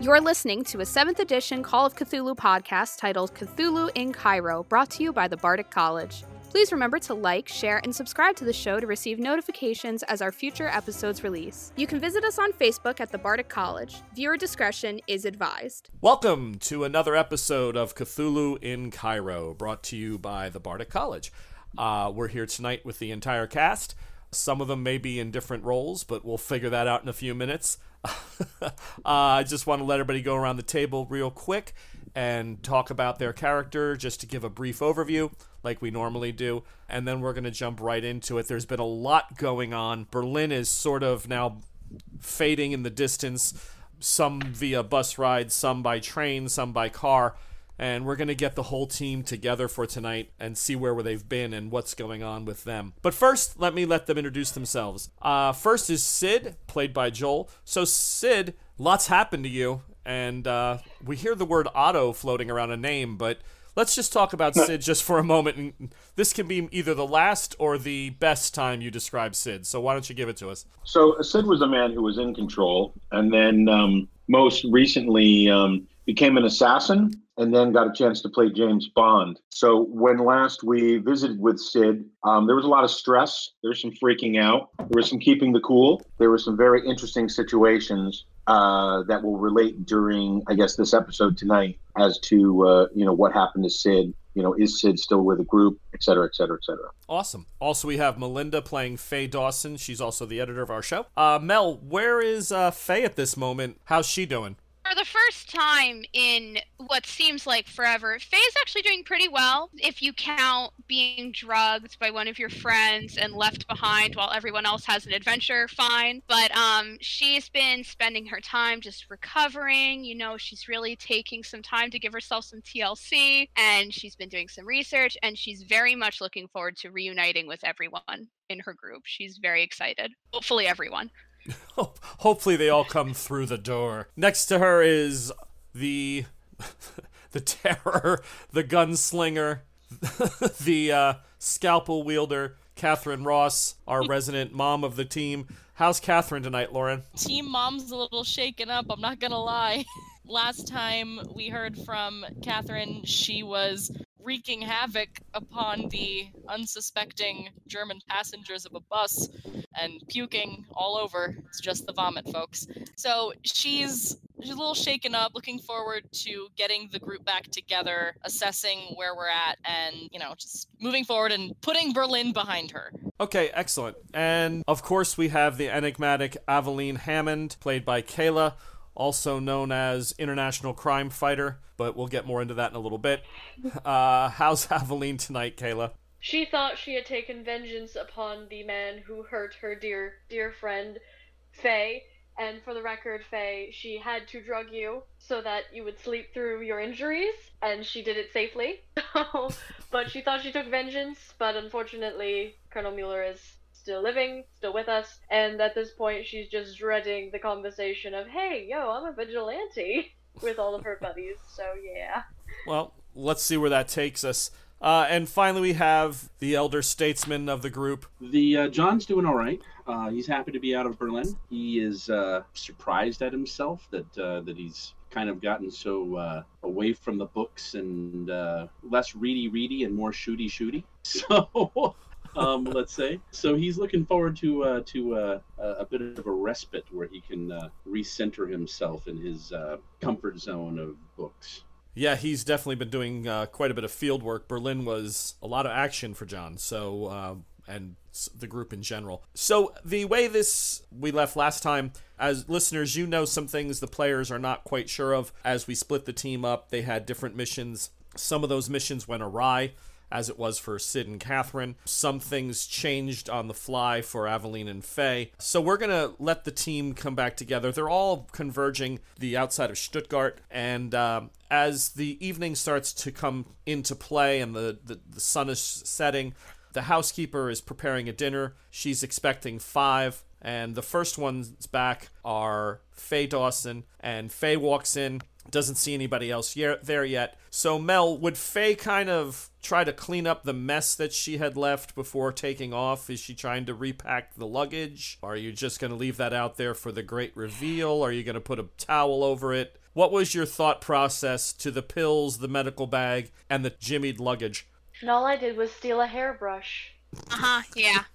You're listening to a 7th edition Call of Cthulhu podcast titled Cthulhu in Cairo, brought to you by the Bardic College. Please remember to like, share, and subscribe to the show to receive notifications as our future episodes release. You can visit us on Facebook at the Bardic College. Viewer discretion is advised. Welcome to another episode of Cthulhu in Cairo, brought to you by the Bardic College. Uh, we're here tonight with the entire cast. Some of them may be in different roles, but we'll figure that out in a few minutes. uh, I just want to let everybody go around the table real quick and talk about their character just to give a brief overview like we normally do and then we're going to jump right into it. There's been a lot going on. Berlin is sort of now fading in the distance some via bus ride some by train some by car and we're going to get the whole team together for tonight and see where they've been and what's going on with them. But first, let me let them introduce themselves. Uh, first is Sid, played by Joel. So, Sid, lots happened to you, and uh, we hear the word Otto floating around a name, but let's just talk about Sid just for a moment. And this can be either the last or the best time you describe Sid. So, why don't you give it to us? So, Sid was a man who was in control, and then um, most recently um, became an assassin and then got a chance to play James Bond. So when last we visited with Sid, um, there was a lot of stress. There was some freaking out. There was some keeping the cool. There were some very interesting situations uh, that will relate during, I guess, this episode tonight as to uh, you know what happened to Sid. You know, is Sid still with the group, et cetera, et cetera, et cetera. Awesome. Also, we have Melinda playing Faye Dawson. She's also the editor of our show. Uh, Mel, where is uh, Faye at this moment? How's she doing? For the first time in what seems like forever, Faye's actually doing pretty well if you count being drugged by one of your friends and left behind while everyone else has an adventure, fine. But um, she's been spending her time just recovering. You know, she's really taking some time to give herself some TLC and she's been doing some research and she's very much looking forward to reuniting with everyone in her group. She's very excited. Hopefully, everyone. Hopefully, they all come through the door. Next to her is the the terror, the gunslinger, the uh, scalpel wielder, Catherine Ross, our resident mom of the team. How's Catherine tonight, Lauren? Team mom's a little shaken up. I'm not gonna lie. Last time we heard from Catherine, she was wreaking havoc upon the unsuspecting German passengers of a bus and puking all over. It's just the vomit, folks. So she's she's a little shaken up, looking forward to getting the group back together, assessing where we're at, and you know, just moving forward and putting Berlin behind her. Okay, excellent. And of course, we have the enigmatic Aveline Hammond, played by Kayla, also known as International Crime Fighter, but we'll get more into that in a little bit. Uh, how's Aveline tonight, Kayla? She thought she had taken vengeance upon the man who hurt her dear, dear friend, Faye. And for the record, Faye, she had to drug you so that you would sleep through your injuries, and she did it safely. but she thought she took vengeance, but unfortunately, Colonel Mueller is still living, still with us, and at this point, she's just dreading the conversation of, hey, yo, I'm a vigilante, with all of her buddies, so yeah. Well, let's see where that takes us. Uh, and finally, we have the elder statesman of the group. The uh, John's doing all right. Uh, he's happy to be out of Berlin. He is uh, surprised at himself that uh, that he's kind of gotten so uh, away from the books and less reedy reedy and more shooty, shooty. So. Um, let's say. So he's looking forward to uh, to uh, a bit of a respite where he can uh, recenter himself in his comfort zone of books. Yeah, he's definitely been doing uh, quite a bit of field work. Berlin was a lot of action for John, so uh, and the group in general. So the way this we left last time, as listeners, you know some things the players are not quite sure of. As we split the team up, they had different missions. Some of those missions went awry as it was for Sid and Catherine. Some things changed on the fly for Aveline and Faye. So we're going to let the team come back together. They're all converging the outside of Stuttgart. And um, as the evening starts to come into play and the, the, the sun is setting, the housekeeper is preparing a dinner. She's expecting five. And the first ones back are Faye Dawson. And Faye walks in doesn't see anybody else ye- there yet. So, Mel, would Faye kind of try to clean up the mess that she had left before taking off? Is she trying to repack the luggage? Are you just going to leave that out there for the great reveal? Are you going to put a towel over it? What was your thought process to the pills, the medical bag, and the jimmied luggage? And all I did was steal a hairbrush. Uh huh. Yeah.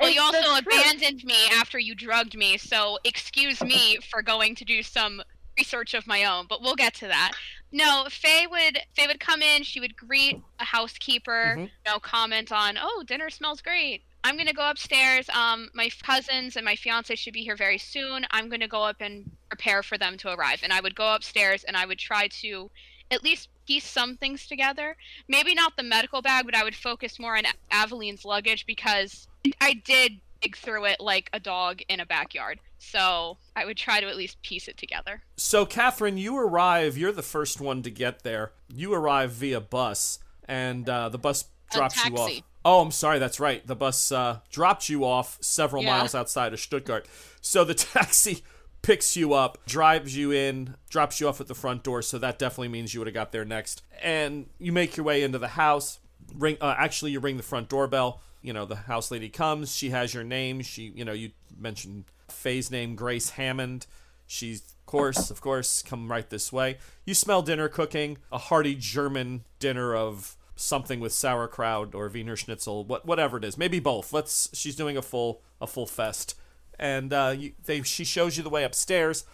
Well, you It's the also abandoned me after you drugged me, so excuse me for going to do some research of my own. But we'll get to that. No, Faye would Faye would come in. She would greet a housekeeper. Mhm. You know, comment on, "Oh, dinner smells great." I'm gonna go upstairs. Um, my cousins and my fiance should be here very soon. I'm gonna go up and prepare for them to arrive. And I would go upstairs and I would try to at least piece some things together. Maybe not the medical bag, but I would focus more on Aveline's luggage because I did dig through it like a dog in a backyard. So I would try to at least piece it together. So, Catherine, you arrive. You're the first one to get there. You arrive via bus, and uh, the bus A drops you off. Oh, I'm sorry. That's right. The bus uh, dropped you off several Yeah. miles outside of Stuttgart. So the taxi picks you up, drives you in, drops you off at the front door. So that definitely means you would have got there next. And you make your way into the house. Ring. Uh, actually, you ring the front doorbell. You know, the house lady comes. She has your name. She, you know, you mentioned Faye's name, Grace Hammond. She's, of course, of course, come right this way. You smell dinner cooking, a hearty German dinner of something with sauerkraut or Wiener Schnitzel, what whatever it is, maybe both. Let's. She's doing a full a full fest, and uh, you, they she shows you the way upstairs.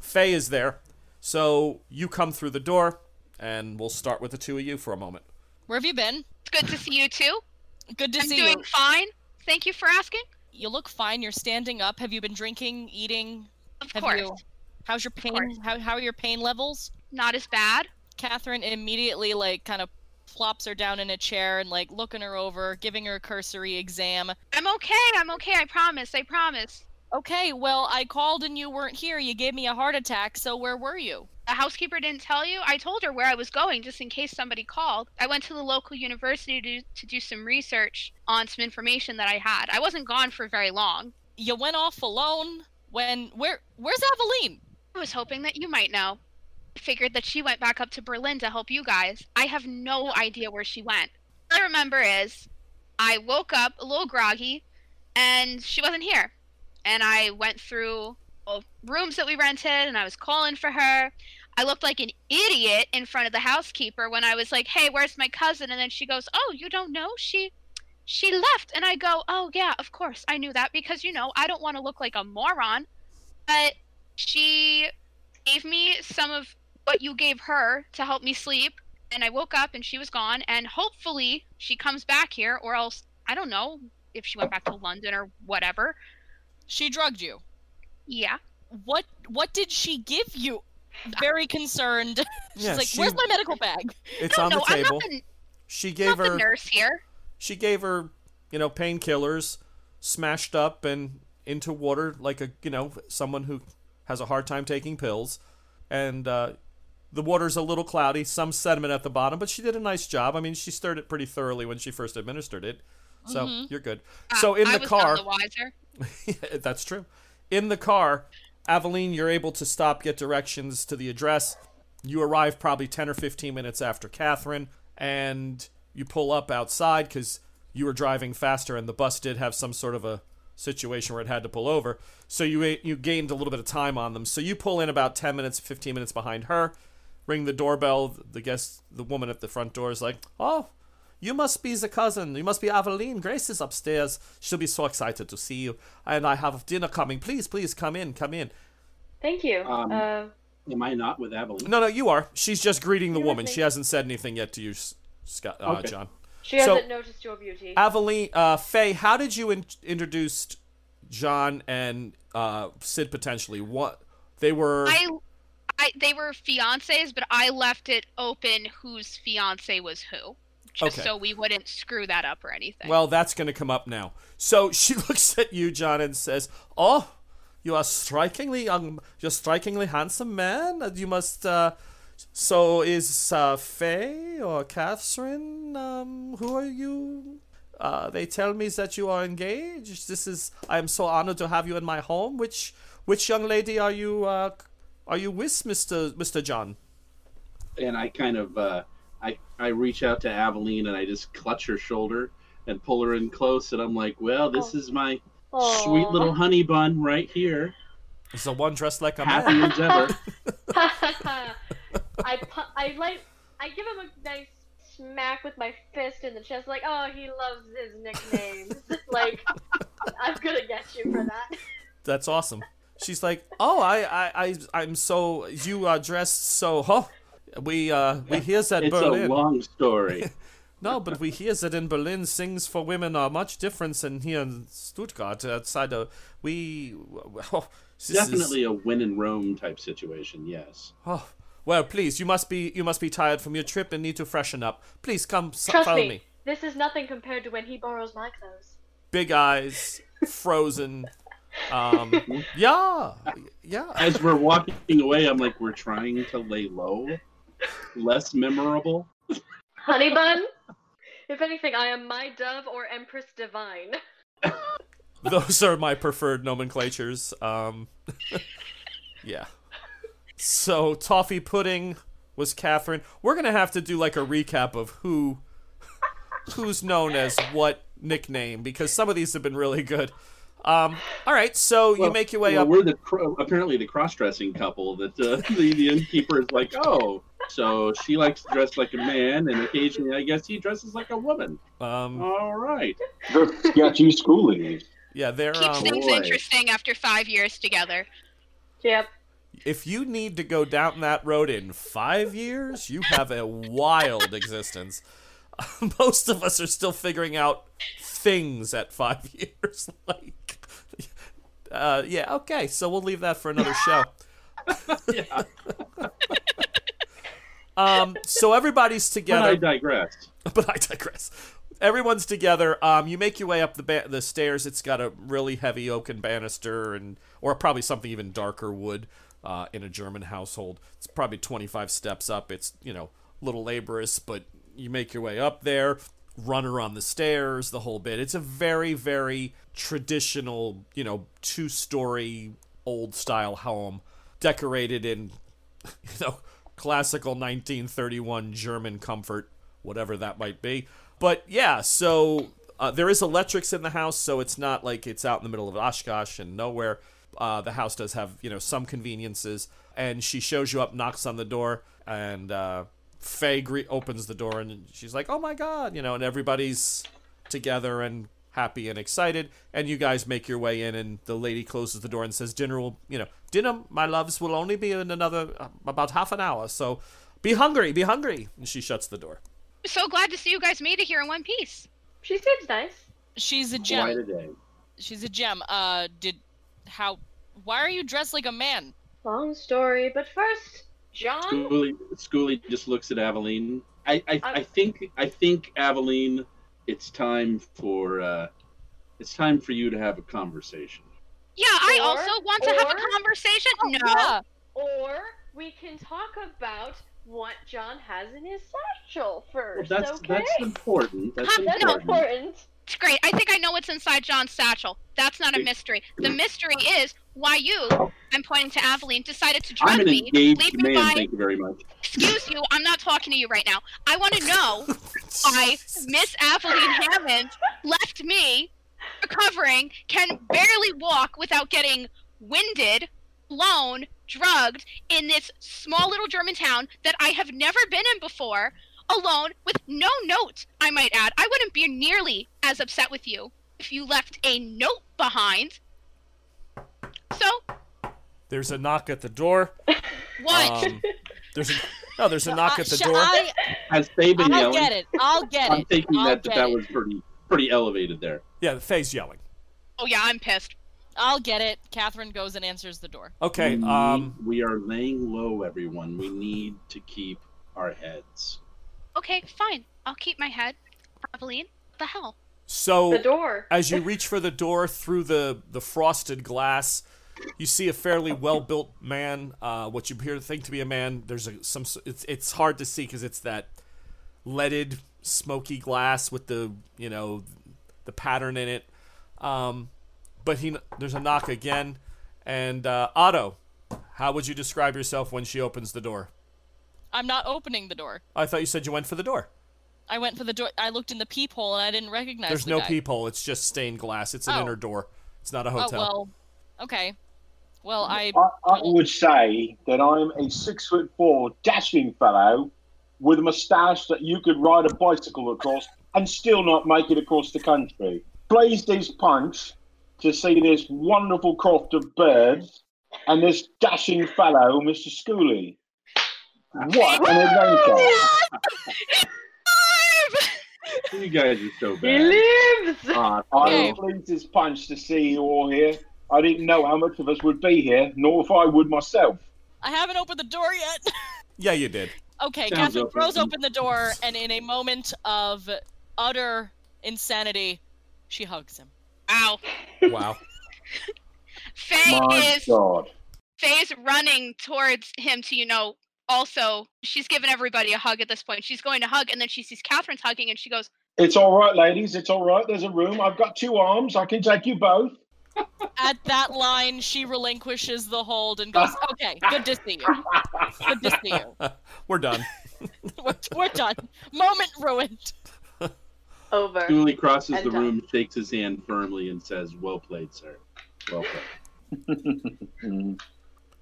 Faye is there, so you come through the door, and we'll start with the two of you for a moment. Where have you been? It's good to see you too. Good to I'm see doing fine. Thank you for asking. You look fine. You're standing up. Have you been drinking, eating? Of Have course. you? How's your pain? How how are your pain levels? Not as bad. Catherine immediately like kind of plops her down in a chair and like looking her over, giving her a cursory exam. I'm okay. I'm okay. I promise. I promise. Okay, well, I called and you weren't here. You gave me a heart attack, so where were you? The housekeeper didn't tell you? I told her where I was going just in case somebody called. I went to the local university to, to do some research on some information that I had. I wasn't gone for very long. You went off alone when where where's Aveline? I was hoping that you might know. I figured that she went back up to Berlin to help you guys. I have no idea where she went. All I remember is I woke up a little groggy and she wasn't here. And I went through all rooms that we rented and I was calling for her. I looked like an idiot in front of the housekeeper when I was like, "Hey, where's my cousin?" And then she goes, "Oh, you don't know? She she left." And I go, "Oh, yeah, of course. I knew that because you know, I don't want to look like a moron." But she gave me some of what you gave her to help me sleep and i woke up and she was gone and hopefully she comes back here or else i don't know if she went back to london or whatever She drugged you. yeah What what did she give you? Very concerned. She's Yeah, like, she- "Where's my medical bag?" It's no on no the table. i'm not the, She I'm gave not the her nurse here she gave her you know painkillers, smashed up and into water like a you know someone who has a hard time taking pills, and uh, the water's a little cloudy, some sediment at the bottom, but she did a nice job. I mean, she stirred it pretty thoroughly when she first administered it, so you're good. So in I the was car, none the wiser that's true. In the car, Aveline, you're able to stop, get directions to the address. You arrive probably 10 or 15 minutes after Catherine, and you pull up outside because you were driving faster, and the bus did have some sort of a situation where it had to pull over. So you you gained a little bit of time on them. So you pull in about 10 minutes, 15 minutes behind her, ring the doorbell. The guest, the woman at the front door is like, "Oh, you must be the cousin. You must be Aveline. Grace is upstairs. She'll be so excited to see you. And I have dinner coming. Please, please come in. Come in. Thank you. Um, uh, Am I not with Aveline? No, no, you are. She's just greeting the woman. She hasn't said anything yet to you, Scott, uh, Okay. John. she hasn't noticed your beauty. Aveline, uh, Faye, how did you in- introduce John and uh, Sid potentially? What they were? i I, they were fiancés, but I left it open whose fiance was who, just Okay. so we wouldn't screw that up or anything. Well, that's going to come up now. So she looks at you, John, and says, "Oh, you are strikingly young. You're strikingly handsome man. You must. Uh, so is uh, Faye or Catherine? Um, who are you? Uh, they tell me that you are engaged. This is. I am so honored to have you in my home. Which which young lady are you? Uh, are you with Mister Mister John? and I kind of uh, I I reach out to Aveline and I just clutch her shoulder and pull her in close, and I'm like, well, this Oh. is my Aw. sweet little honey bun right here, It's the one dressed like a happy man. as ever. I pu- I like I give him a nice smack with my fist in the chest, like, oh, he loves his nicknames. like, I'm gonna get you for that. That's awesome. She's like, oh, I I I I'm so you are dressed so. Huh? We uh we hear that It's Berlin. a long story. No, but we hear that in Berlin, things for women are much different than here in Stuttgart. Outside of we, oh, this is- Definitely a win in Rome type situation. Yes. oh, well, please, you must be you must be tired from your trip and need to freshen up. Please come, Trust follow me, me. this is nothing compared to when he borrows my clothes. Big eyes, frozen. Um, yeah, yeah. As we're walking away, I'm like, we're trying to lay low, less memorable. Honey bun. If anything, I am my dove or Empress Divine. Those are my preferred nomenclatures. Um, yeah. So toffee pudding was Catherine. We're gonna have to do like a recap of who who's known as what nickname because some of these have been really good. Um, all right, so you make your way well, up. We're the apparently the cross-dressing couple that uh, the, the innkeeper is like, oh, so she likes to dress like a man, and occasionally, I guess he dresses like a woman. Um, All right. Got you schooling. yeah, they're Keeps um, things boy. interesting after five years together. Yep. if you need to go down that road in five years, you have a wild existence. Most of us are still figuring out things at five years. like, uh, yeah, okay, so we'll leave that for another show. Yeah. Um, so everybody's together. But I digress. but I digress. Everyone's together. Um, you make your way up the ba- the stairs. It's got a really heavy oaken banister, and or probably something even darker wood. Uh, in a German household, it's probably 25 steps up. It's you know a little laborious, but you make your way up there. Run around the stairs, the whole bit. It's a very very traditional, you know, two story old style home, decorated in you know, classical 1931 German comfort, whatever that might be. But yeah, so uh, there is electrics in the house, so it's not like it's out in the middle of Oshkosh and nowhere. Uh, the house does have, you know, some conveniences. And she shows you up, knocks on the door, and uh, Faye gre- opens the door, and she's like, "Oh my god," you know, and everybody's together and happy and excited. And you guys make your way in, and the lady closes the door and says, "Dinner will, you know, dinner, my loves, will only be in another uh, about half an hour. So be hungry, be hungry." And she shuts the door. So glad to see you guys made it here in one piece. She seems nice. She's a gem. Quite gem. a day. She's a gem. Uh, did how? Why are you dressed like a man? Long story, but first, John. Schooly, Schooly just looks at Aveline. I, I, I'm- I think I think Aveline, it's time for uh, it's time for you to have a conversation. Yeah, I Or- also want to have a or- conversation. no. Yeah. Or we can talk about what John has in his satchel Well, first. that's okay? that's important. That's Huh, That's important. important. It's great. I think I know what's inside John's satchel. That's not a mystery. The mystery is why you, I'm pointing to Aveline, decided to drug I'm an me, engaged leave me man. by. Thank you very much. Excuse you, I'm not talking to you right now. I want to know why Miss Aveline Hammond left me recovering, can barely walk without getting winded, blown, drugged in this small little German town that I have never been in before, alone with no note, I might add. I wouldn't be nearly as upset with you if you left a note behind. So, There's a knock at the door. what? Um, there's a no. There's a knock I- at the sh- door. I, Has Faye been I'll yelling? get it. I'll get it. I'm it. thinking I'll that that, get that it. was pretty pretty elevated there. Yeah, the face yelling. oh, yeah, I'm pissed. I'll get it. Catherine goes and answers the door. Okay. we, Um. we are laying low, everyone. We need to keep our heads. Okay, fine. I'll keep my head. Aveline, what the hell? So The door. as you reach for the door through the the frosted glass, you see a fairly well built man. Uh, what you appear to think to be a man. There's a some. It's it's hard to see because it's that leaded smoky glass with the you know the pattern in it. Um, but he there's a knock again, and uh, Otto, How would you describe yourself when she opens the door? I'm not opening the door. I thought you said you went for the door. I went for the door. I looked in the peephole and I didn't recognize. There's the no guy. peephole. It's just stained glass. It's an Oh. inner door. It's not a hotel. Oh well. Okay. Well, I. I, I would say that I'm a six foot four dashing fellow with a moustache that you could ride a bicycle across and still not make it across the country. Pleased these punch to see this wonderful croft of birds and this dashing fellow, Mr. Schooley. What an adventure! You guys are so bad. He lives! Ah, I Okay. am pleased as punch to see you all here. I didn't know how much of us would be here, nor if I would myself. I haven't opened the door yet. yeah, you did. okay, Sounds Catherine open. throws open the door, and in a moment of utter insanity, she hugs him. Ow. Wow. Faye My is God. Faye's running towards him to, you know, also she's given everybody a hug at this point. She's going to hug and then she sees Catherine's hugging and she goes, It's all right, ladies. It's all right. There's a room. I've got two arms. I can take you both. At that line, she relinquishes the hold and goes, "Okay, good to see you. Good to see you. We're done. We're, we're done. Moment ruined." Over. Dooley crosses And the done. room, shakes his hand firmly, and says, "Well played, sir. Well played."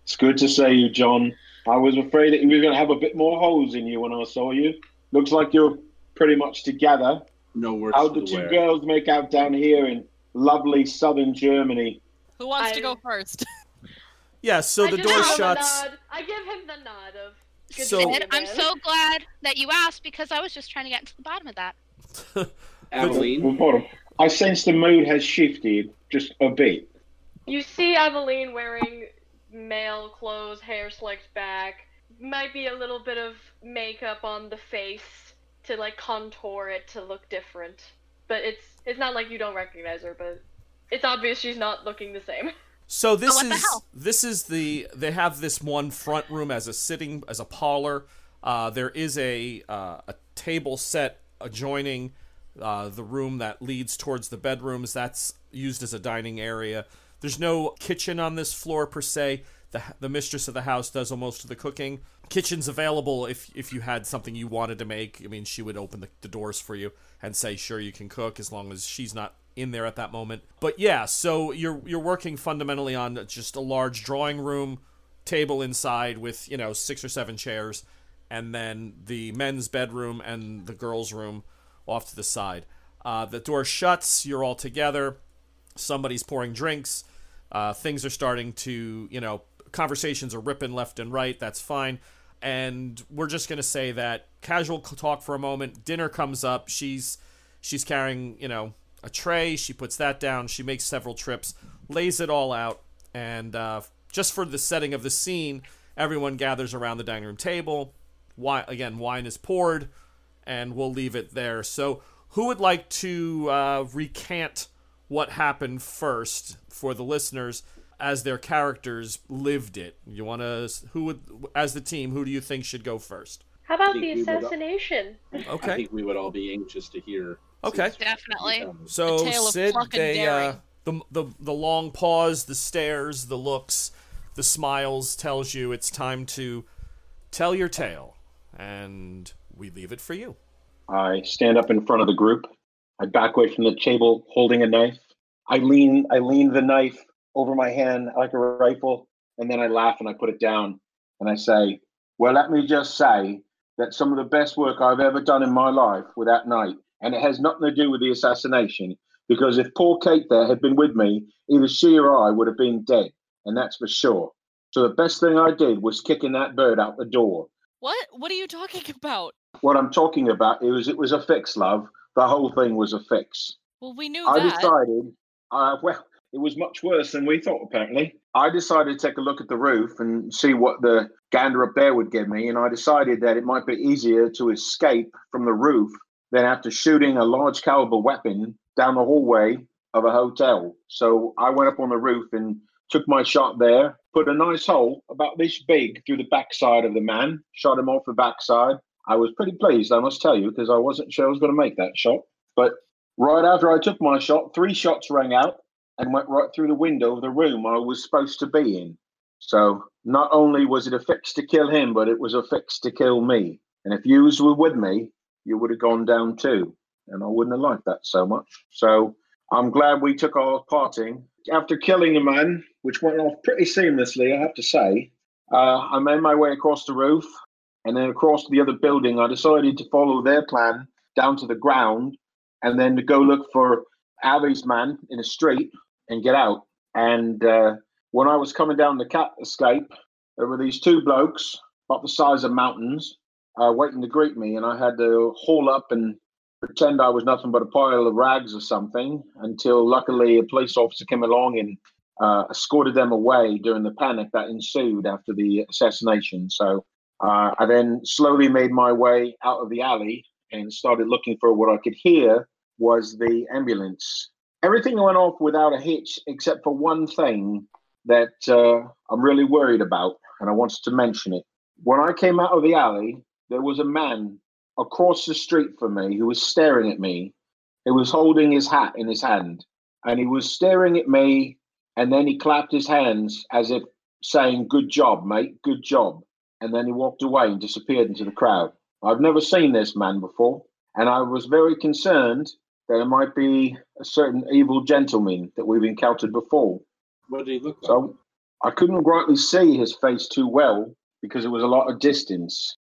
It's good to see you, John. I was afraid that you were going to have a bit more holes in you when I saw you. Looks like you're pretty much together. No worse How the the two wear. girls make out down here in lovely southern Germany? Who wants to go first? Yeah, so I the just door give him a shuts. nod. I give him the nod of. Good So- to see you, "Ed, I'm so glad that you asked because I was just trying to get to the bottom of that. Aveline, Hold. I sense the mood has shifted just a bit. You see Aveline wearing male clothes, hair slicked back. Might be a little bit of makeup on the face to like contour it to look different. But it's it's not like you don't recognize her, but it's obvious she's not looking the same. So this what the is this is the they have this one front room as a sitting as a parlor. Uh, there is a uh, a table set adjoining uh, the room that leads towards the bedrooms. That's used as a dining area. There's no kitchen on this floor per se. The the mistress of the house does almost of the cooking. Kitchen's available if if you had something you wanted to make. I mean, she would open the, the doors for you and say, "Sure, you can cook," as long as she's not in there at that moment. But yeah, so you're you're working fundamentally on just a large drawing room table inside with, you know, six or seven chairs and then the men's bedroom and the girls' room off to the side. Uh, the door shuts, you're all together. Somebody's pouring drinks. Uh, things are starting to, you know, conversations are ripping left and right. That's fine. And we're just gonna say that casual talk for a moment. Dinner comes up. She's she's carrying, you know, a tray. She puts that down. She makes several trips, lays it all out, and uh, just for the setting of the scene, everyone gathers around the dining room table. Wine, again, wine is poured, and we'll leave it there. So, who would like to uh, recant what happened first for the listeners as their characters lived it? You want to? Who would, as the team, who do you think should go first? How about the we would- assassination? I Okay. think we would all be anxious to hear. Okay. Definitely. So A Sid, they uh, the the the long pause, the stares, the looks, the smiles tells you it's time to tell your tale, and we leave it for you. I stand up in front of the group. I back away from the table holding a knife. I lean I lean the knife over my hand like a rifle, and then I laugh and I put it down and I say, Well, let me just say that some of the best work I've ever done in my life with that night, and it has nothing to do with the assassination, because if poor Kate there had been with me, either she or I would have been dead, and that's for sure. So the best thing I did was kicking that bird out the door. What? What are you talking about? What I'm talking about it was it was a fix, love. The whole thing was a fix. Well, we knew I that. decided, uh, well, it was much worse than we thought, apparently. I decided to take a look at the roof and see what the gander up there would give me. And I decided that it might be easier to escape from the roof than after shooting a large caliber weapon down the hallway of a hotel. So I went up on the roof and took my shot there, put a nice hole about this big through the backside of the man, shot him off the backside. I was pretty pleased, I must tell you, because I wasn't sure I was going to make that shot. But right after I took my shot, three shots rang out and went right through the window of the room I was supposed to be in. So not only was it a fix to kill him, but it was a fix to kill me. And if you were with me, you would have gone down too. And I wouldn't have liked that so much. So I'm glad we took our parting. After killing a man, which went off pretty seamlessly, I have to say, uh, I made my way across the roof and then across the other building. I decided to follow their plan down to the ground and then to go look for Abby's man in the street and get out. And uh, when I was coming down the cat escape, there were these two blokes about the size of mountains uh, waiting to greet me, and I had to haul up and pretend I was nothing but a pile of rags or something until luckily a police officer came along and uh, escorted them away during the panic that ensued after the assassination. So uh, I then slowly made my way out of the alley and started looking for what I could hear was the ambulance. Everything went off without a hitch except for one thing that uh, I'm really worried about, and I wanted to mention it. When I came out of the alley, there was a man across the street from me who was staring at me. He was holding his hat in his hand, and he was staring at me, and then he clapped his hands as if saying, Good job, mate, good job. And then he walked away and disappeared into the crowd. I've never seen this man before, and I was very concerned that it might be a certain evil gentleman that we've encountered before. What did he look like? So I couldn't rightly see his face too well because it was a lot of distance.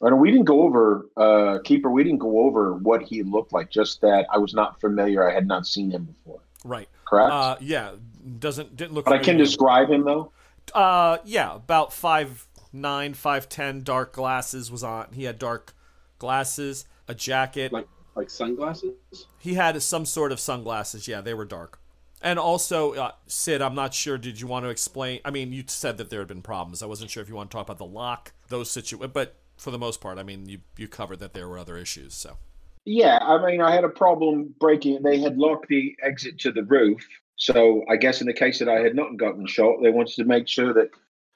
And we didn't go over, uh, Keeper, we didn't go over what he looked like, just that I was not familiar. I had not seen him before. Right. Correct? Uh, yeah. Doesn't didn't look. but I can familiar. describe him, though. Uh, yeah, about five nine, five ten. Dark glasses was on. He had dark glasses, a jacket. Like like sunglasses? He had some sort of sunglasses. Yeah, they were dark. And also, uh, Sid, I'm not sure. Did you want to explain? I mean, you said that there had been problems. I wasn't sure if you want to talk about the lock, those situations. But for the most part, I mean, you you covered that there were other issues. So Yeah, I mean, I had a problem breaking. They had locked the exit to the roof. So I guess in the case that I had not gotten shot, they wanted to make sure that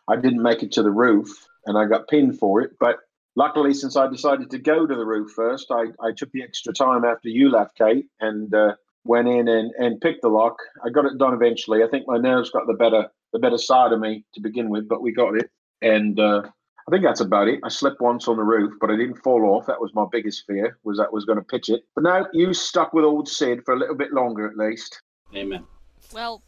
I didn't make it to the roof and I got pinned for it. But luckily, since I decided to go to the roof first, I, I took the extra time after you left, Kate, and uh, went in and, and picked the lock. I got it done eventually. I think my nerves got the better the better side of me to begin with, but we got it. And uh, I think that's about it. I slipped once on the roof, but I didn't fall off. That was my biggest fear, was that I was going to pitch it. But now you stuck with old Sid for a little bit longer at least. Amen. Well,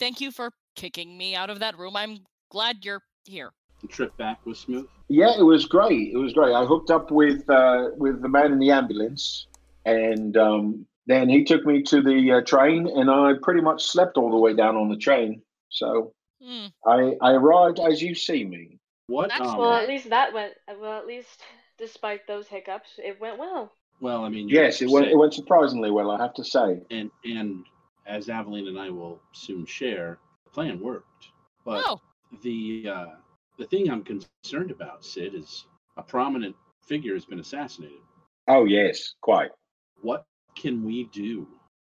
thank you for kicking me out of that room. I'm glad you're here. The trip back was smooth. Yeah, it was great. It was great. I hooked up with uh, with the man in the ambulance, and um, then he took me to the uh, train, and I pretty much slept all the way down on the train. So Hmm. I I arrived as you see me. What? That's um, Well, at least that went. Well, at least despite those hiccups, it went well. well, I mean, Yes, it went it went surprisingly well. I have to say. and and as Aveline and I will soon share, the plan worked. But Oh, the uh, the thing I'm concerned about, Sid, is a prominent figure has been assassinated. Oh yes, quite. What can we do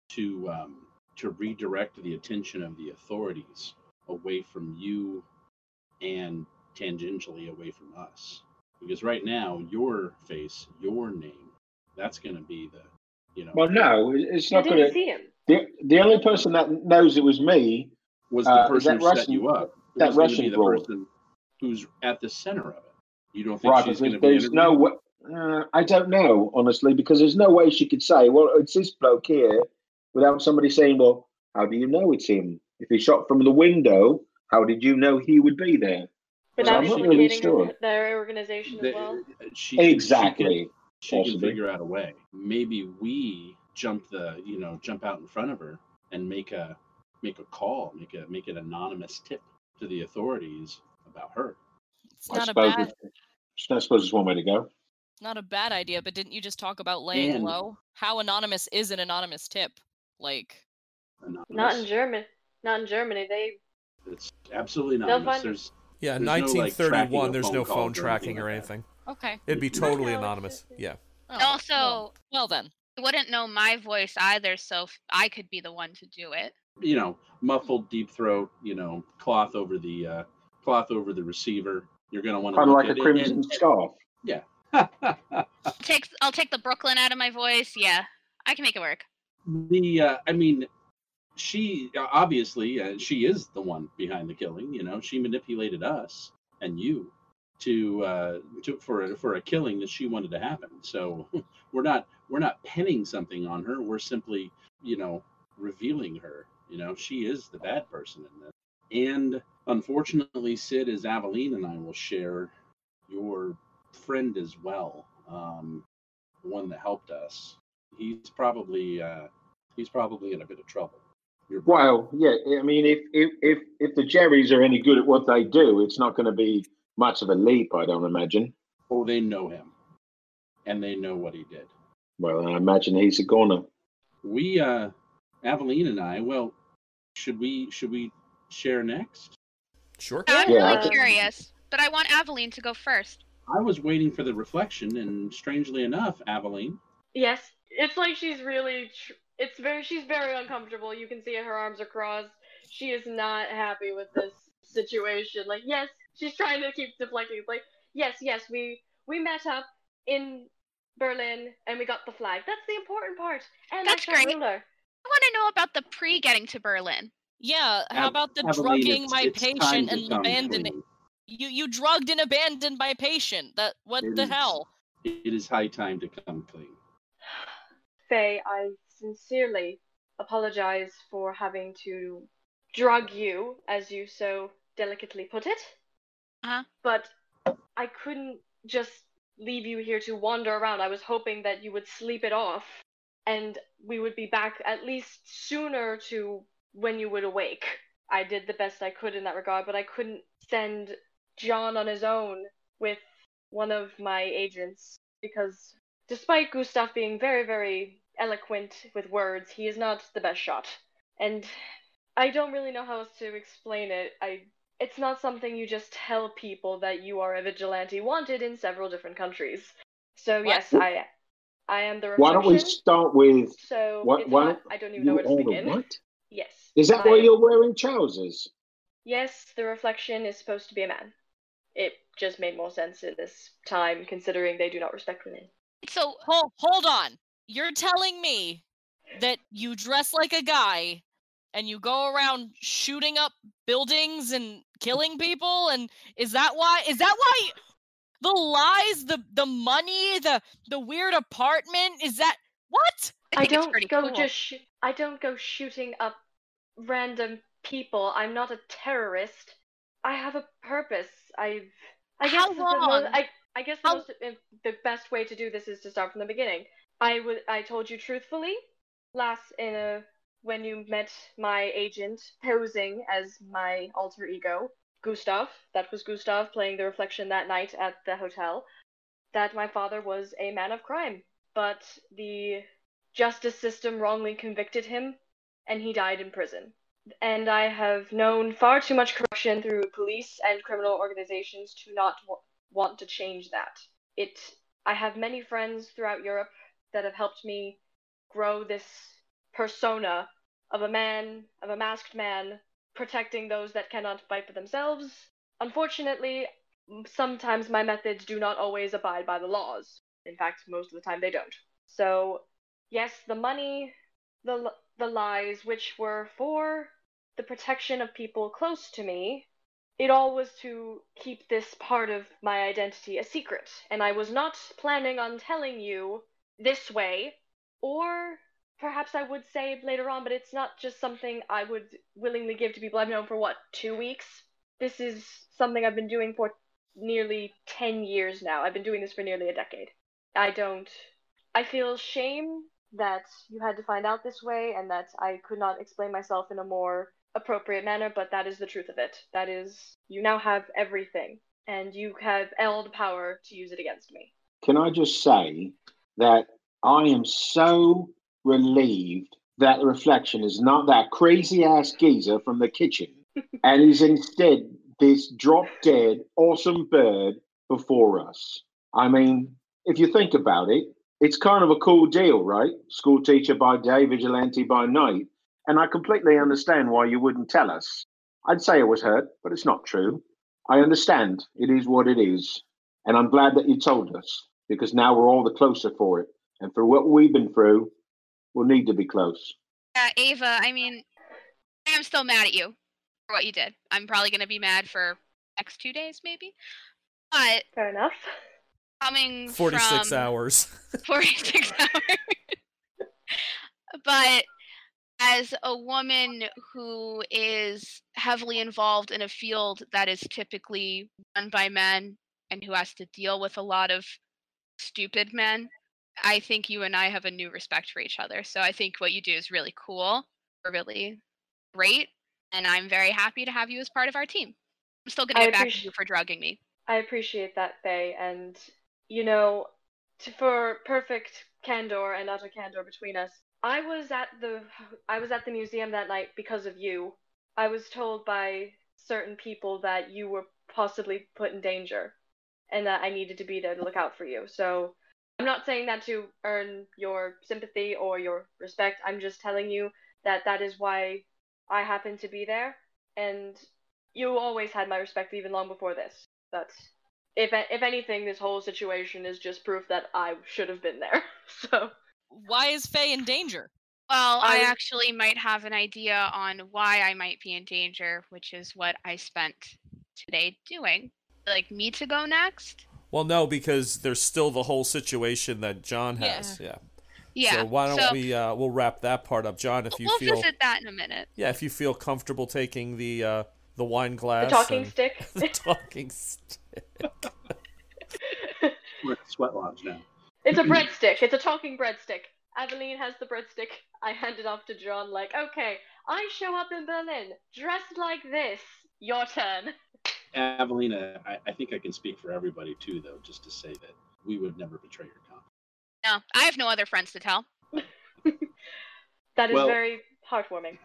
to um, to redirect the attention of the authorities away from you and tangentially away from us? Because right now, your face, your name, that's going to be the you know Well, no, it's not going to. see him. The, the only person that knows it was me. was the uh, person that who set you up. It that was gonna Russian the broad. person who's at the center of it. You don't think Right, she's going to there's, be there's no way. Uh, I don't know honestly because there's no way she could say, "Well, it's this bloke here," without somebody saying, "Well, how do you know it's him? If he shot from the window, how did you know he would be there?" But Well, now I'm not implicating really sure. their organization The- as well. she can- she Exactly. can, she can Possibly. figure out a way. Maybe we jump the you know jump out in front of her and make a make a call, make a make an anonymous tip to the authorities about her. it's I not a suppose. bad, it's- I suppose it's one way to go. not a bad idea. But didn't you just talk about laying And- low? How anonymous is an anonymous tip? Like, Anonymous. Not in German. Not in Germany. They It's absolutely They'll anonymous. find- There's yeah, There's no, like, 1931. there's phone no calls phone or anything tracking like or that. anything. okay. It'd be totally anonymous. Yeah. Oh, Also, well then. you wouldn't know my voice either, so I could be the one to do it. you know muffled deep throat. You know cloth over the uh, cloth over the receiver. You're going to want to Kind of look like a at it crimson scarf. and- Takes I'll take the Brooklyn out of my voice. Yeah, I can make it work. the uh, I mean, she obviously uh, she is the one behind the killing. You know, she manipulated us and you to uh, to for a, for a killing that she wanted to happen. So we're not we're not pinning something on her. We're simply you know revealing her. You know, she is the bad person in this. And unfortunately, Sid, as Aveline and I will share, your friend as well, um, the one that helped us. He's probably uh, he's probably in a bit of trouble. Your. Well, yeah. I mean, if if if if the Jerrys are any good at what they do, it's not going to be much of a leap, I don't imagine. Oh, they know him, and they know what he did. Well, I imagine he's a goner. We, uh, Aveline and I. Well, should we should we share next? Sure. I'm Yeah, really curious, but I want Aveline to go first. I was waiting for the reflection, and strangely enough, Aveline, Yes, it's like she's really. Tr- it's very. She's very uncomfortable. You can see her arms are crossed. She is not happy with this situation. Like, yes, she's trying to keep deflecting. It's like, yes, yes, we we met up in Berlin and we got the flag. That's the important part. And That's I great. Ruler. I want to know about the pre getting to Berlin. Yeah, how Av- about the Aveline, drugging it's- my it's patient and abandoning? clean. You you drugged and abandoned my patient. That what It the is- hell? It is high time to come clean. Faye, I sincerely apologize for having to drug you, as you so delicately put it. Uh-huh. But I couldn't just leave you here to wander around. I was hoping that you would sleep it off and we would be back at least sooner to when you would awake. I did the best I could in that regard, but I couldn't send John on his own with one of my agents because despite Gustav being very, very eloquent with words, he is not the best shot. And I don't really know how else to explain it. I it's not something you just tell people that you are a vigilante wanted in several different countries. So What? yes, I I am the Why don't we start with So what? it's Why not, I don't even know where to begin. what? Yes. Is that I- why you're wearing trousers? Yes, the reflection is supposed to be a man. It just made more sense in this time, considering they do not respect women. So Hold hold on. You're telling me that you dress like a guy and you go around shooting up buildings and killing people and is that why is that why the lies the the money the the weird apartment is that what I I, don't go cool. just sh- I don't go shooting up random people. I'm not a terrorist. I have a purpose. I've I guess How the, the long? mo- I I guess the most uh, the best way to do this is to start from the beginning. I would I told you truthfully last in a when you met my agent posing as my alter ego Gustav. That was Gustav playing the reflection that night at the hotel. That my father was a man of crime, but the justice system wrongly convicted him and he died in prison. And I have known far too much corruption through police and criminal organizations to not w- want to change that. It I have many friends throughout Europe that have helped me grow this persona of a man, of a masked man protecting those that cannot fight for themselves. Unfortunately, sometimes my methods do not always abide by the laws. In fact, most of the time they don't. So, yes, the money, the the lies, which were for the protection of people close to me, it all was to keep this part of my identity a secret. And I was not planning on telling you this way, or perhaps I would say later on, but it's not just something I would willingly give to people I've known for what, two weeks? This is something I've been doing for nearly 10 years now. I've been doing this for nearly a decade. I don't. I feel shame that you had to find out this way and that I could not explain myself in a more appropriate manner, but that is the truth of it. That is, you now have everything, and you have all the power to use it against me. Can I just say that I am so relieved that the reflection is not that crazy ass geezer from the kitchen and is instead this drop dead awesome bird before us. I mean, if you think about it, it's kind of a cool deal, right? School teacher by day, vigilante by night. And I completely understand why you wouldn't tell us. I'd say I was hurt, but it's not true. I understand. It is what it is. And I'm glad that you told us because now we're all the closer for it. And for what we've been through, we'll need to be close. Yeah, Ava, I mean, I'm still mad at you for what you did. I'm probably gonna be mad for next two days, maybe. But Fair enough. Coming 46 from hours. 46 hours. but as a woman who is heavily involved in a field that is typically run by men and who has to deal with a lot of stupid men, I think you and I have a new respect for each other. So I think what you do is really cool, really great, and I'm very happy to have you as part of our team. I'm still gonna I get back at appreci- you for drugging me. I appreciate that, Faye, and you know, to, for perfect candor and utter candor between us, I was at the I was at the museum that night because of you. I was told by certain people that you were possibly put in danger, and that I needed to be there to look out for you. So I'm not saying that to earn your sympathy or your respect. I'm just telling you that that is why I happened to be there, and you always had my respect even long before this. That's if if anything, this whole situation is just proof that I should have been there. So Why is Faye in danger? Well, I I actually might have an idea on why I might be in danger, which is what I spent today doing. Like me to go next? well, no, because there's still the whole situation that John Yeah. has. Yeah. Yeah. So why don't so we uh, we'll wrap that part up, John? If you we'll feel visit that in a minute. yeah, if you feel comfortable taking the uh, the wine glass, the glass, talking and- stick. the talking stick. We're at the sweat lodge now. it's a breadstick. It's a talking breadstick. Aveline has the breadstick. I hand it off to John. Like, okay, I show up in Berlin dressed like this. Your turn. Avelina, I, I think I can speak for everybody too, though, just to say that we would never betray your confidence. No, I have no other friends to tell. That is Well- very heartwarming.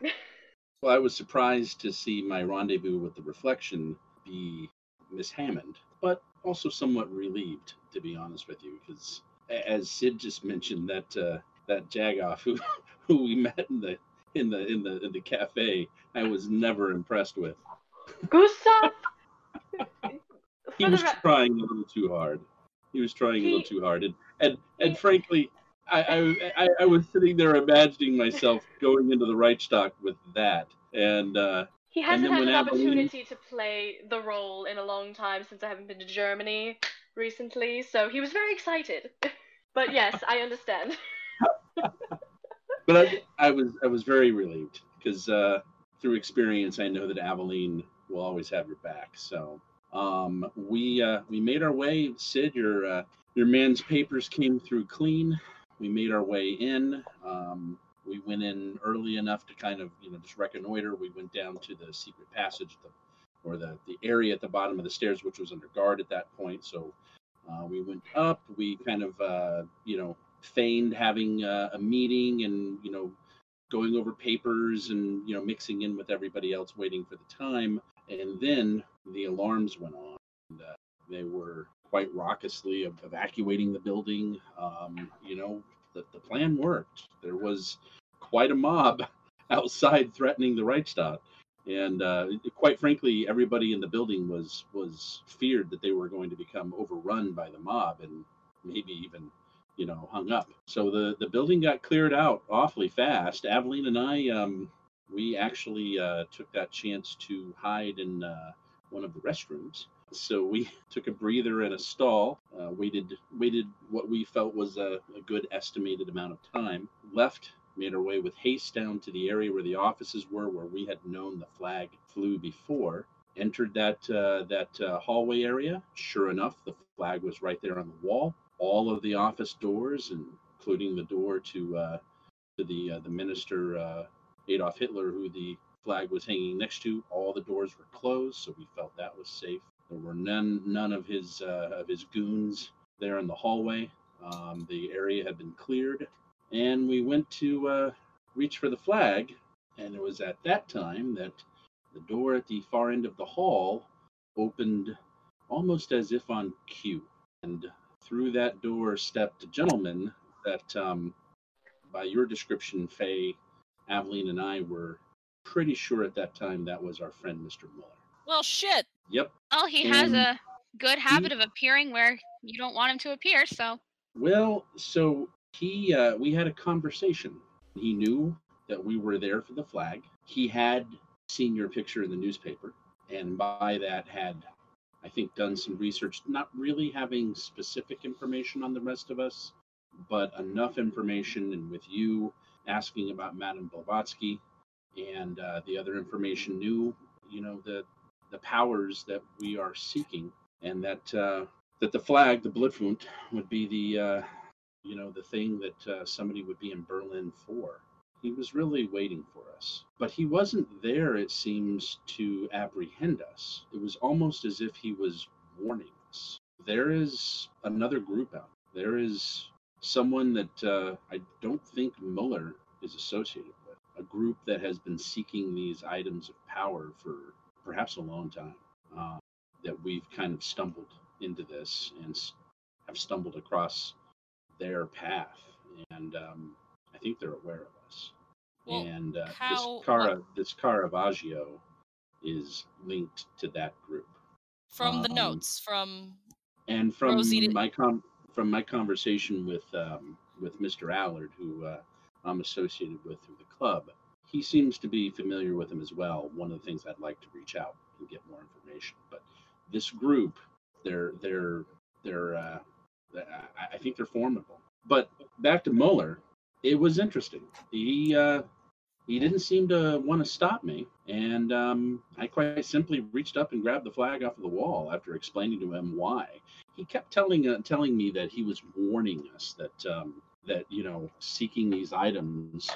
Well, I was surprised to see my rendezvous with the reflection be Miss Hammond, but also somewhat relieved, to be honest with you, because as Sid just mentioned, that uh, that Jagoff who who we met in the in the in the in the cafe, I was never impressed with. Gustav. He was trying a little too hard. He was trying a little too hard, and and, and he- frankly, I, I I was sitting there imagining myself going into the Reichstag with that, and uh, He hasn't had an opportunity to play the role in a long time since I haven't been to Germany recently, so he was very excited. but yes, I understand. but I, I was I was very relieved because uh, through experience I know that Aveline will always have your back. So um, we uh, we made our way. Sid, your uh, your man's papers came through clean. We made our way in. Um, we went in early enough to kind of you know just reconnoiter. We went down to the secret passage, the, or the the area at the bottom of the stairs, which was under guard at that point. So uh, we went up. We kind of uh, you know feigned having uh, a meeting and you know going over papers and you know mixing in with everybody else waiting for the time and then the alarms went on and uh, they were quite raucously ev- evacuating the building um, you know the, the plan worked there was quite a mob outside threatening the reichstag and uh, quite frankly everybody in the building was was feared that they were going to become overrun by the mob and maybe even you know, hung up. So the the building got cleared out awfully fast. Aveline and I, um, we actually uh, took that chance to hide in uh, one of the restrooms. So we took a breather in a stall, uh, waited waited what we felt was a, a good estimated amount of time. Left, made our way with haste down to the area where the offices were, where we had known the flag flew before. Entered that uh, that uh, hallway area. Sure enough, the flag was right there on the wall all of the office doors, including the door to uh, to the uh, the minister uh, Adolf Hitler, who the flag was hanging next to. All the doors were closed, so we felt that was safe. There were none none of his uh, of his goons there in the hallway. Um, the area had been cleared, and we went to uh, reach for the flag. And it was at that time that the door at the far end of the hall opened almost as if on cue. And through that door stepped a gentleman that, um, by your description, Faye, Aveline, and I were pretty sure at that time that was our friend, Mr. Muller. Well, shit. Yep. Well, he has a good habit of appearing where you don't want him to appear, so Well, so he, uh, we had a conversation. He knew that we were there for the flag. He had seen your picture in the newspaper, and by that had, I think, done some research, not really having specific information on the rest of us, but enough information, and with you asking about Madame Blavatsky and uh, the other information, knew, you know, the the powers that we are seeking, and that uh, that the flag, the Blutfahne, would be the uh, you know the thing that uh, somebody would be in Berlin for. He was really waiting for us, but he wasn't there. It seems to apprehend us. It was almost as if he was warning us. There is another group out. There is someone that uh, I don't think Muller is associated with. A group that has been seeking these items of power for perhaps a long time. Uh, that we've kind of stumbled into this and have stumbled across their path, and um, I think they're aware of us. Well, and uh, how- this Cara, this Caravaggio, is linked to that group. From the Um, notes from And from Rosie my com- from my conversation with um, with Mr. Allard, who uh, I'm associated with through the club, he seems to be familiar with him as well. One of the things I'd like to reach out and get more information. But this group, they're they're they're uh, I, think they're formidable. But back to Mueller, it was interesting. He uh, he didn't seem to want to stop me, and um, I quite simply reached up and grabbed the flag off of the wall after explaining to him why. He kept telling uh, telling me that he was warning us that um, that you know seeking these items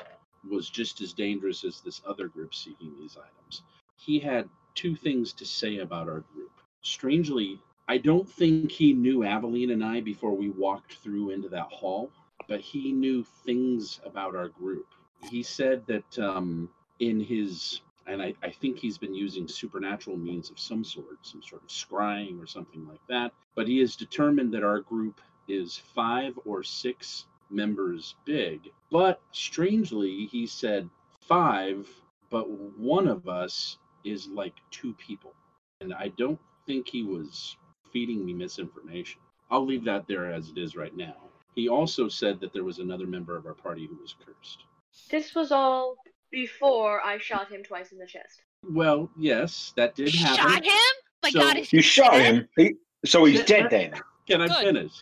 was just as dangerous as this other group seeking these items. He had two things to say about our group. Strangely, I don't think he knew Aveline and I before we walked through into that hall, but he knew things about our group. He said that um, in his, and I, I think he's been using supernatural means of some sort, some sort of scrying or something like that, but he has determined that our group is five or six members big. But strangely, he said five, but one of us is like two people. And I don't think he was feeding me misinformation. I'll leave that there as it is right now. He also said that there was another member of our party who was cursed. This was all before I shot him twice in the chest. Well, yes, that did happen. Shot him? My So- God, You shot him, he, so he's dead then. Can I Good. finish?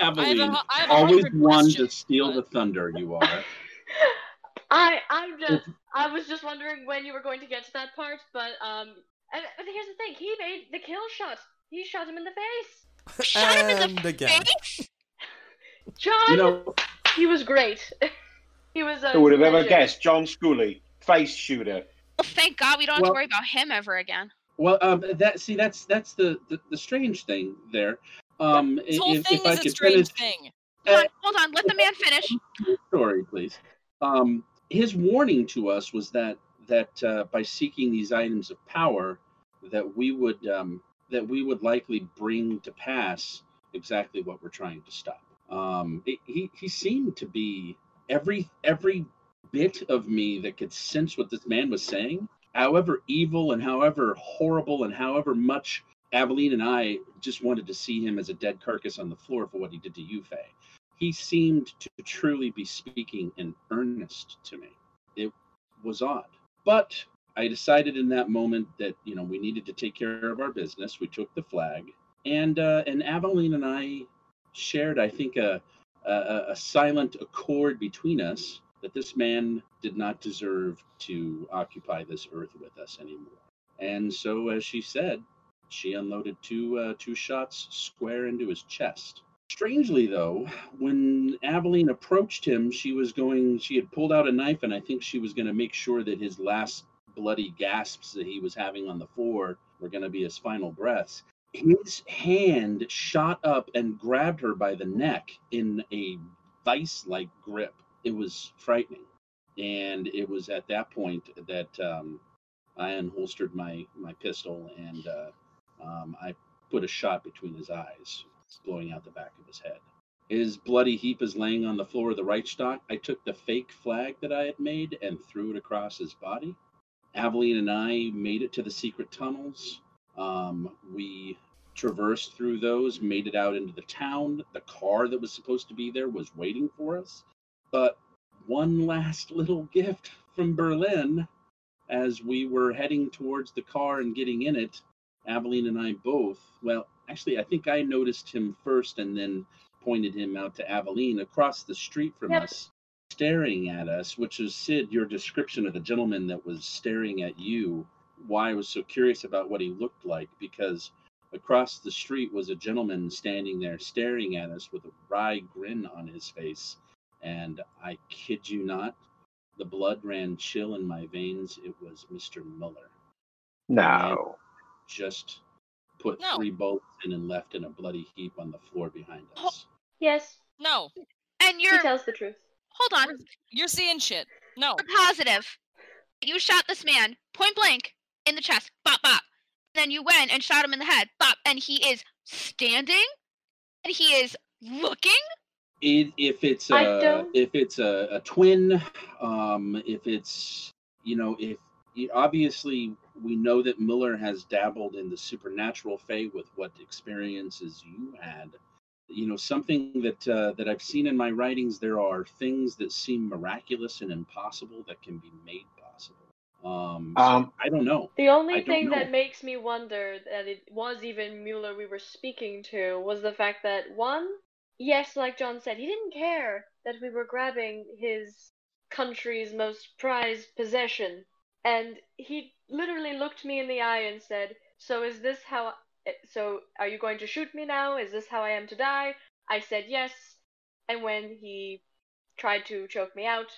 I have a, Aveline, hu- I have always hundred one to questions, steal the thunder, you are. I I'm just I was just wondering when you were going to get to that part, but um, and, but here's the thing: he made the kill shot. He shot him in the face. Shot him in the again. face? John, You know, he was great. he was. A Who would have ever guessed? John Schooley, face shooter. Well, thank God we don't have to worry about him ever again. well, um, that see, that's that's the the, the strange thing there. Um, This whole if, thing if is a strange finish thing. Hold on, hold on. Let the man finish. story, please. Um, his warning to us was that that uh, by seeking these items of power, that we would um, that we would likely bring to pass exactly what we're trying to stop. Um, it, he he seemed to be every every bit of me that could sense what this man was saying. However evil and however horrible and however much Aveline and I just wanted to see him as a dead carcass on the floor for what he did to you, Faye he seemed to truly be speaking in earnest to me. It was odd. But I decided in that moment that, you know, we needed to take care of our business. We took the flag. And uh, and Aveline and I shared, I think, a, a, a silent accord between us that this man did not deserve to occupy this earth with us anymore. And so, as she said, she unloaded two uh, two shots square into his chest. Strangely, though, when Aveline approached him, she was going, she had pulled out a knife, and I think she was going to make sure that his last bloody gasps that he was having on the floor were going to be his final breaths. His hand shot up and grabbed her by the neck in a vice like grip. It was frightening. And it was at that point that um, I unholstered my, my pistol and uh, um, I put a shot between his eyes blowing out the back of his head. His bloody heap is laying on the floor of the Reichstag. I took the fake flag that I had made and threw it across his body. Aveline and I made it to the secret tunnels. Um, we traversed through those, made it out into the town. The car that was supposed to be there was waiting for us. But one last little gift from Berlin as we were heading towards the car and getting in it, Aveline and I both, well, actually, I think I noticed him first and then pointed him out to Aveline across the street from Yep. us, staring at us, which is Sid, your description of the gentleman that was staring at you. Why I was so curious about what he looked like, because across the street was a gentleman standing there staring at us with a wry grin on his face. And I kid you not, the blood ran chill in my veins. It was Mr. Muller. No. Just put No. three bullets in and left in a bloody heap on the floor behind us. Yes, No, And you're tells the truth. hold on. you're seeing shit. No. We're positive. You shot this man point blank in the chest. Bop bop. Then you went and shot him in the head. Bop. And he is standing. And he is looking. It, if it's a if it's a, a twin, um, if it's you know if y- obviously we know that Mueller has dabbled in the supernatural Faye with what experiences you had. You know something that uh, that I've seen in my writings. There are things that seem miraculous and impossible that can be made possible. Um, so Um, I don't know. The only thing know. that makes me wonder that it was even Mueller we were speaking to was the fact that one, yes, like John said, he didn't care that we were grabbing his country's most prized possession, and he literally looked me in the eye and said, "So is this how? So are you going to shoot me now? Is this how I am to die?" I said yes, and when he tried to choke me out,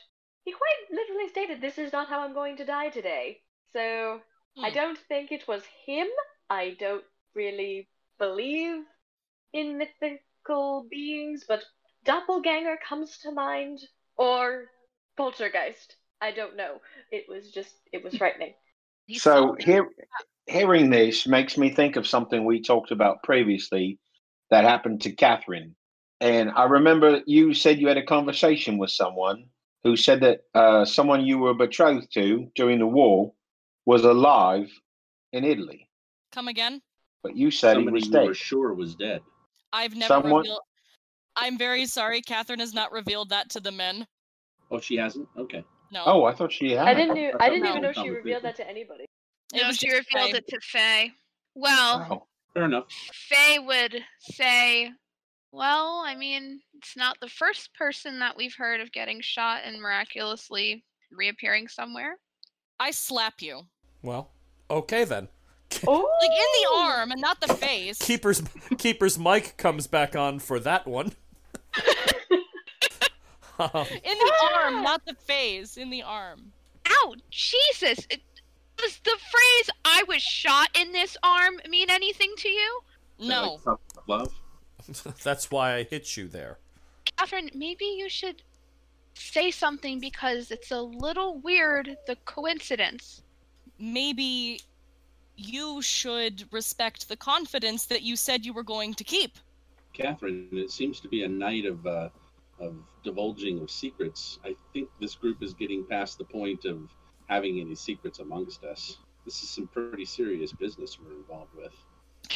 he quite literally stated, "This is not how I'm going to die today." So I Hmm. don't think it was him. I don't really believe in mythical beings, but doppelganger comes to mind, or poltergeist. I don't know. It was just, it was frightening. He So saw- hear, hearing this makes me think of something we talked about previously that happened to Catherine. And I remember you said you had a conversation with someone who said that uh, someone you were betrothed to during the war was alive in Italy, Come again? but you said Somebody he was you dead. were sure was dead. I've never Someone- revealed. I'm very sorry. Catherine has not revealed that to the men. Oh, she hasn't. Okay. No. Oh, I thought she had. I didn't, knew, I didn't even know she revealed that to anybody. No, she revealed Faye. it to Faye. Well, Oh. Fair enough. Faye would say, well, I mean, it's not the first person that we've heard of getting shot and miraculously reappearing somewhere. I slap you. Well, okay then. Oh, Like in the arm and not the face. Keeper's Keeper's mic comes back on for that one. In the arm, not the face. In the arm. Ow, Jesus! It, does the phrase "I was shot in this arm" mean anything to you, No. Like love. that's why I hit you there. Catherine? Maybe you should say something because it's a little weird. The coincidence. Maybe you should respect the confidence that you said you were going to keep. Catherine, it seems to be a night of uh, of divulging of secrets. I think this group is getting past the point of having any secrets amongst us. This is some pretty serious business we're involved with.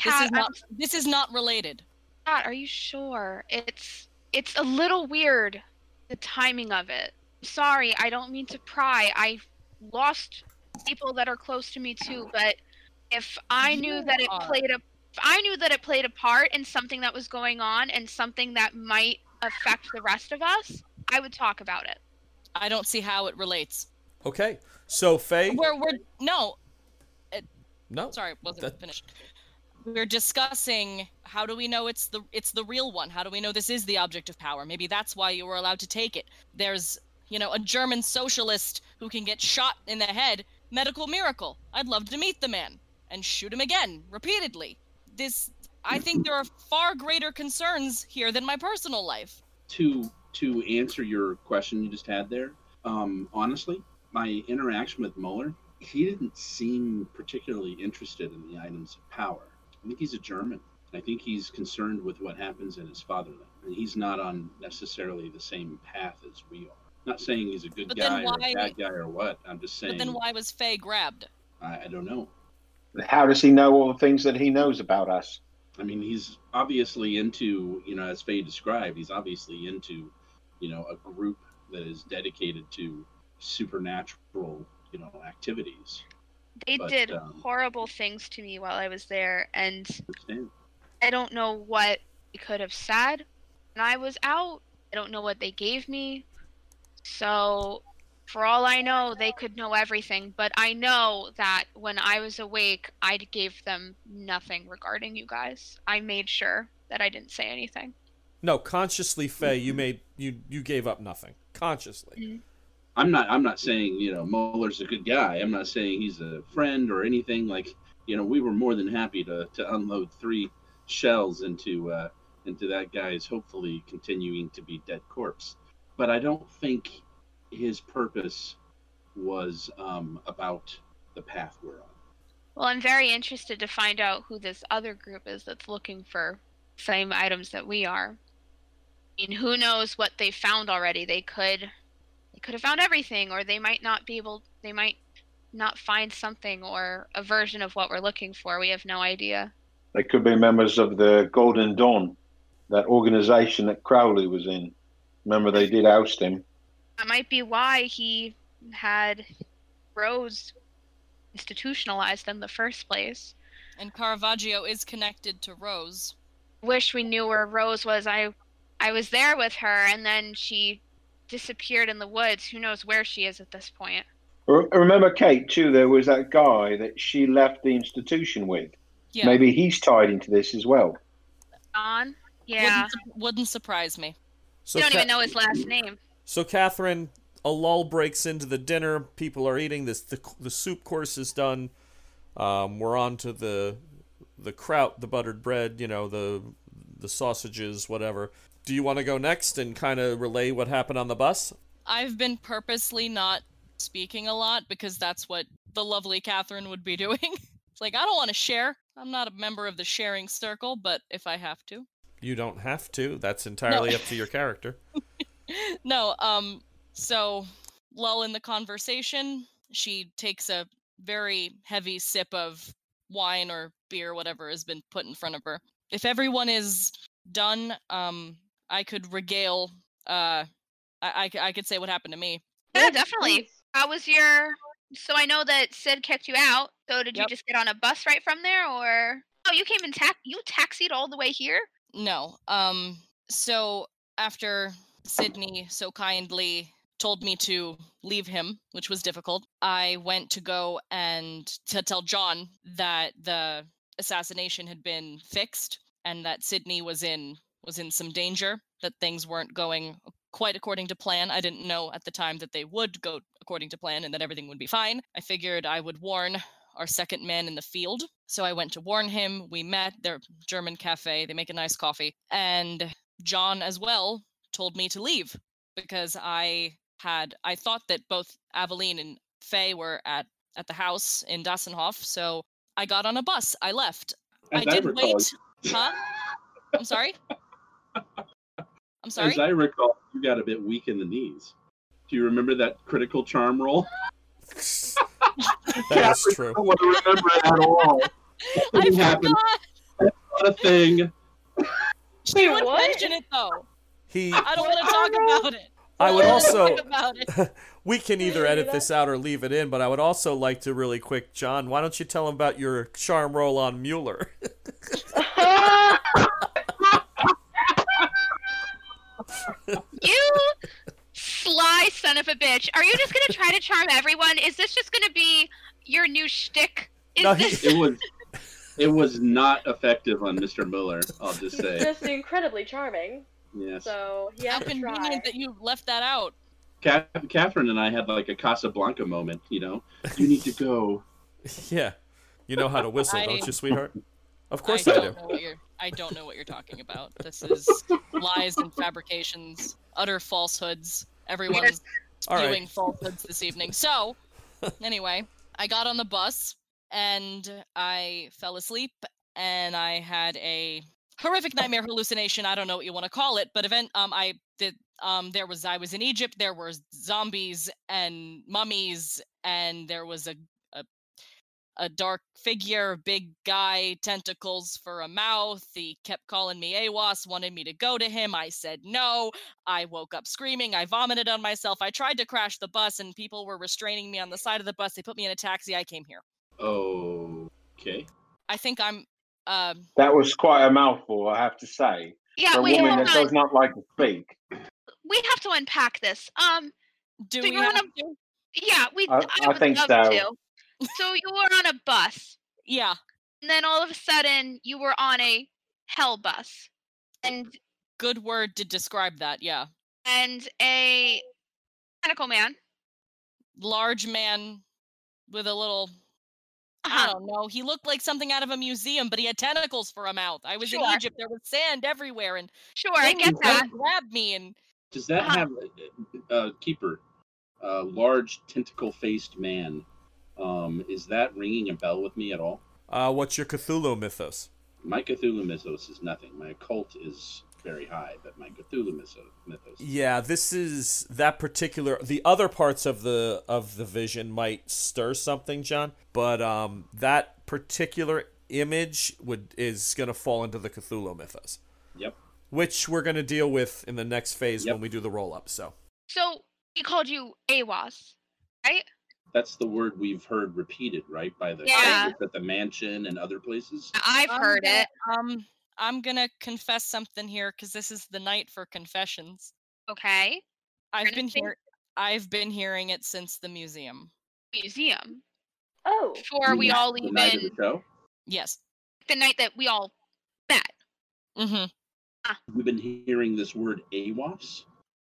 This is not this is not related. Cat, are you sure? It's it's a little weird. The timing of it. Sorry, I don't mean to pry. I lost people that are close to me too, but if I knew You that it played a if I knew that it played a part in something that was going on and something that might affect the rest of us, I would talk about it. I don't see how it relates. Okay, so Faye. We're we're no, No, sorry, wasn't That- finished. We're discussing how do we know it's the it's the real one? How do we know this is the object of power? Maybe that's why you were allowed to take it. There's, you know, a German socialist who can get shot in the head. Medical miracle. I'd love to meet the man and shoot him again repeatedly. This I think there are far greater concerns here than my personal life. To to answer your question you just had there, um, honestly, my interaction with Mueller, he didn't seem particularly interested in the items of power. I think he's a German. I think he's concerned with what happens in his fatherland, and he's not on necessarily the same path as we are. Not saying he's a good But then guy or a bad guy or what. I'm just saying. But then why was Faye grabbed? I, I don't know. How does he know all the things that he knows about us? I mean, he's obviously into, you know, as Faye described, he's obviously into, you know, a group that is dedicated to supernatural you know activities. They But, did um, horrible things to me while I was there, and Understand? I don't know what they could have said when I was out. I don't know what they gave me. So, for all I know, they could know everything. But I know that when I was awake, I gave them nothing regarding you guys. I made sure that I didn't say anything. No, consciously, Faye, you made you you gave up nothing consciously. I'm not. I'm not saying you know Muller's a good guy. I'm not saying he's a friend or anything. Like you know, we were more than happy to to unload three shells into uh, into that guy's hopefully continuing to be dead corpse. But I don't think his purpose was um, about the path we're on. Well, I'm very interested to find out who this other group is that's looking for same items that we are. I mean, who knows what they found already? They could they could have found everything or they might not be able they might not find something or a version of what we're looking for. We have no idea. They could be members of the Golden Dawn, that organization that Crowley was in. Remember, they did oust him. That might be why he had Rose institutionalized in the first place. And Caravaggio is connected to Rose. wish we knew where Rose was. I I was there with her and then she disappeared in the woods. Who knows where she is at this point? Remember, Kate, too, there was that guy that she left the institution with. Yeah. Maybe he's tied into this as well. On? Yeah. Wouldn't, wouldn't surprise me. So you don't Ca- even know his last name. So Catherine, a lull breaks into the dinner. People are eating. This the, the soup course is done. Um, we're on to the the kraut, the buttered bread. You know the the sausages, whatever. Do you want to go next and kind of relay what happened on the bus? I've been purposely not speaking a lot because that's what the lovely Catherine would be doing. it's like I don't want to share. I'm not a member of the sharing circle, but if I have to. You don't have to. That's entirely up to your character. no, um so lull in the conversation, she takes a very heavy sip of wine or beer whatever has been put in front of her. If everyone is done, um I could regale uh I I could say what happened to me. Yeah, definitely. please. How was your so I know that Sid kicked you out. So did you just get on a bus right from there or Oh, you came in tax you taxied all the way here? No. Um so after Sydney so kindly told me to leave him, which was difficult, I went to go and to tell John that the assassination had been fixed and that Sydney was in was in some danger, that things weren't going quite according to plan. I didn't know at the time that they would go according to plan and that everything would be fine. I figured I would warn our second man in the field. So I went to warn him. We met their German cafe. They make a nice coffee. And John as well told me to leave because I had I thought that both Aveline and Faye were at at the house in Dassenhof. So I got on a bus. I left. As I did recall, wait. Huh? I'm sorry. I'm sorry. As I recall, you got a bit weak in the knees. Do you remember that critical charm roll? That is true. I don't want to remember it at all. I didn't happen. forgot. Not a thing. She Wait, would what? mention it though. He. I don't want to talk about it. I would also. talk about it. We can either edit this out or leave it in, but I would also like to really quick, John. Why don't you tell him about your charm roll on Mueller? You sly son of a bitch. Are you just gonna try to charm everyone? Is this just gonna be your new shtick? Is No, he- this It was it was not effective on Mr. Mueller, I'll just say. Just incredibly charming. Yes. So he How to try. convenient that you left that out. Catherine and I had like a Casablanca moment, you know. You need to go. yeah. You know how to whistle, I- don't you, sweetheart? Of course I I, don't do. know what you're. I don't know what you're talking about. This is lies and fabrications, utter falsehoods. Everyone's All spewing right. falsehoods this evening. So, anyway, I got on the bus and I fell asleep and I had a horrific nightmare hallucination. I don't know what you want to call it, but event. Um, I did. Um, there was. I was in Egypt. There were zombies and mummies, and there was a. a a dark figure, big guy, tentacles for a mouth. He kept calling me AWAS, wanted me to go to him. I said no. I woke up screaming. I vomited on myself. I tried to crash the bus, and people were restraining me on the side of the bus. They put me in a taxi. I came here. Okay. I think I'm. Um, That was quite a mouthful, I have to say. Yeah, For a wait, woman hold that on. does not like to speak. We have to unpack this. Um, do So we you wanna- to? yeah, we. I- I, I would think love so. to. So you were on a bus, Yeah. and then all of a sudden you were on a hell bus, and Good word to describe that. Yeah. and a tentacle man. Large man with a little. I Uh-huh. don't know. He looked like something out of a museum, but he had tentacles for a mouth. I was in Egypt. There was sand everywhere, and Sure, I things get that. grab me and Does that Uh-huh. have a uh, keeper, a large tentacle-faced man? Um, is that ringing a bell with me at all? Uh, what's your Cthulhu mythos? My Cthulhu mythos is nothing. My occult is very high, but my Cthulhu mythos. mythos Yeah, this is that particular. The other parts of the of the vision might stir something, John, but um, that particular image would is going to fall into the Cthulhu mythos, Yep. which we're going to deal with in the next phase Yep. when we do the roll up. So So he called you AWAS, right? That's the word we've heard repeated, right, by the Yeah. at the mansion and other places. I've I'm heard gonna- it. Um, I'm gonna confess something here because this is the night for confessions. Okay. I've been Anything? here. I've been hearing it since the museum. Museum. Oh, Before we The all night of even the show. Yes. the night that we all met. Mm-hmm. We've been hearing this word AWAS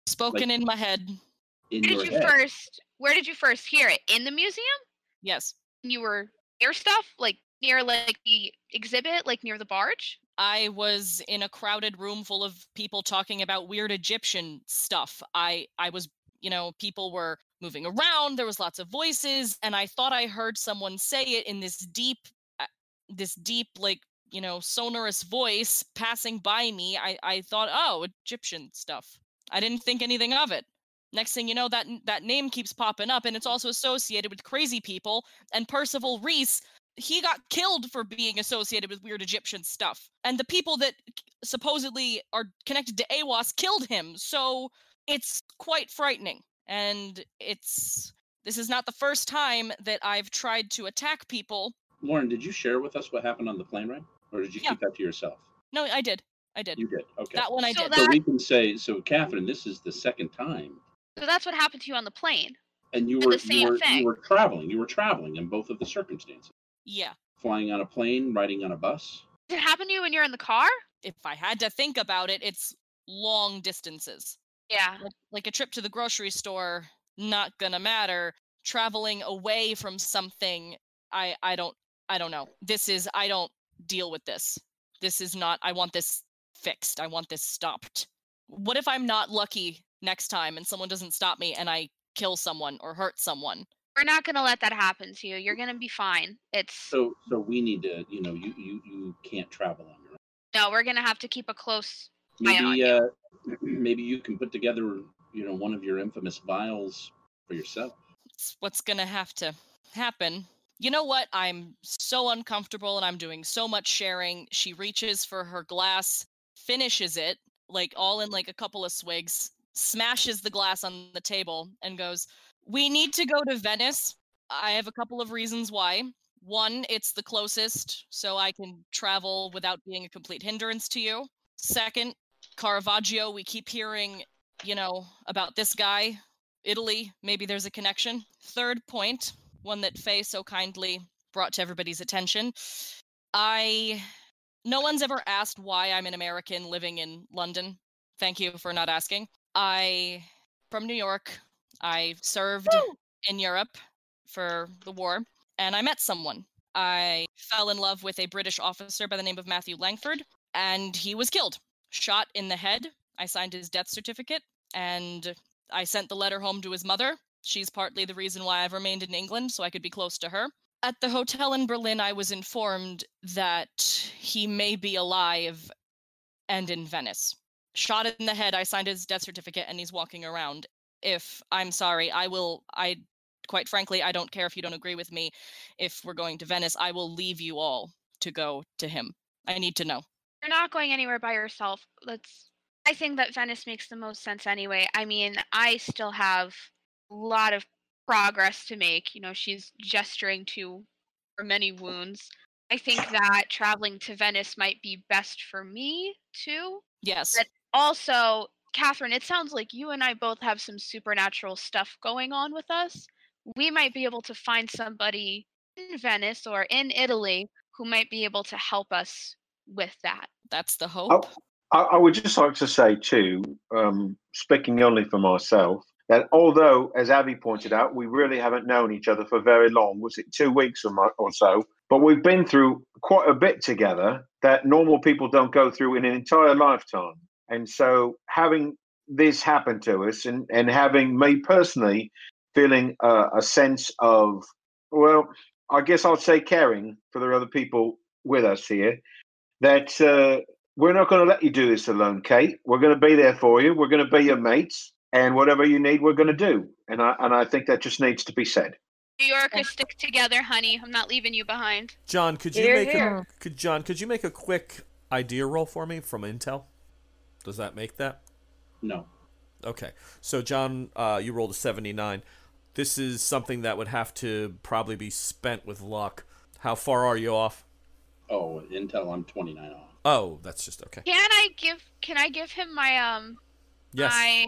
Spoken in my head. in Where your did you head. first where did you first hear it? In the museum? Yes. You were near stuff? Like near like the exhibit, like near the barge? I was in a crowded room full of people talking about weird Egyptian stuff. I I was, you know, people were moving around, there was lots of voices, and I thought I heard someone say it in this deep uh, this deep like, you know, sonorous voice passing by me. I I thought, "Oh, Egyptian stuff." I didn't think anything of it. Next thing you know, that that name keeps popping up, and it's also associated with crazy people. And Percival Reese he got killed for being associated with weird Egyptian stuff. And the people that supposedly are connected to AWAS killed him. So it's quite frightening. And it's this is not the first time that I've tried to attack people. Lauren, did you share with us what happened on the plane ride, or did you Yeah. keep that to yourself? No, I did. I did. You did. Okay. That one I So did. so we can say, so Catherine, this is the second time, So that's what happened to you on the plane. and you were the same you were thing. you were traveling. You were traveling in both of the circumstances. Yeah. Flying on a plane, riding on a bus. Did it happen to you when you're in the car? If I had to think about it, it's long distances. Yeah. like, like a trip to the grocery store not gonna matter traveling away from something i i don't i don't know this is i don't deal with this this is not i want this fixed i want this stopped what if i'm not lucky next time and someone doesn't stop me and i kill someone or hurt someone We're not gonna let that happen to you. You're gonna be fine. It's So so we need to, you know, you you you can't travel on your own. no, we're gonna have to keep a close eye on Maybe you. uh, maybe you can put together, you know, one of your infamous vials for yourself. it's what's gonna have to happen you know what i'm so uncomfortable and i'm doing so much sharing she reaches for her glass finishes it like all in like a couple of swigs smashes the glass on the table and goes we need to go to venice i have a couple of reasons why one it's the closest so i can travel without being a complete hindrance to you second caravaggio we keep hearing you know about this guy Italy, maybe there's a connection. Third point, one that Faye so kindly brought to everybody's attention. I no one's ever asked why I'm an American living in London. Thank you for not asking. I from New York. I served in Europe for the war and I met someone. I fell in love with a British officer by the name of Matthew Langford and he was killed, shot in the head. I signed his death certificate and I sent the letter home to his mother. She's partly the reason why I've remained in England, so I could be close to her. At the hotel in Berlin, I was informed that he may be alive and in Venice. Shot in the head, I signed his death certificate, and he's walking around. If I'm sorry, I will. I quite frankly, I don't care if you don't agree with me. If we're going to Venice, I will leave you all to go to him. I need to know. You're not going anywhere by yourself. Let's. I think that Venice makes the most sense anyway. I mean, I still have a lot of progress to make. You know, she's gesturing to her many wounds. I think that traveling to Venice might be best for me too. Yes. But also, Catherine, it sounds like you and I both have some supernatural stuff going on with us. We might be able to find somebody in Venice or in Italy who might be able to help us with that. That's the hope. I, I would just like to say too, um, speaking only for myself, that although, as Abby pointed out, we really haven't known each other for very long, was it two weeks or, mo- or so? But we've been through quite a bit together that normal people don't go through in an entire lifetime. And so having this happen to us and, and having me personally feeling uh, a sense of, well, I guess I'll say caring for the other people with us here, that uh, we're not going to let you do this alone, Kate. We're going to be there for you. We're going to be your mates, and whatever you need, we're going to do. And I and I think that just needs to be said. New Yorkers stick together, honey. I'm not leaving you behind. John, could you Here, make a could John, could you make a quick idea roll for me from Intel? Does that make that? No. Okay. So John, uh, you rolled a 79. This is something that would have to probably be spent with luck. How far are you off? Oh, Intel, I'm 29 off. Oh, that's just okay. Can I give? Can I give him my um? Yes. My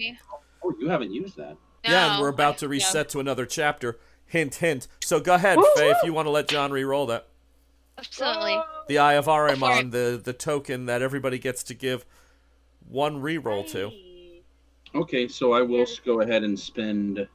Oh, you haven't used that. yeah, and we're about to reset to another chapter. Hint, hint. So go ahead, Faye, if you want to let John re-roll that. absolutely. The Eye of for Arimon, the the token that everybody gets to give one re-roll to. Okay, so I will s- go ahead and spend Wait,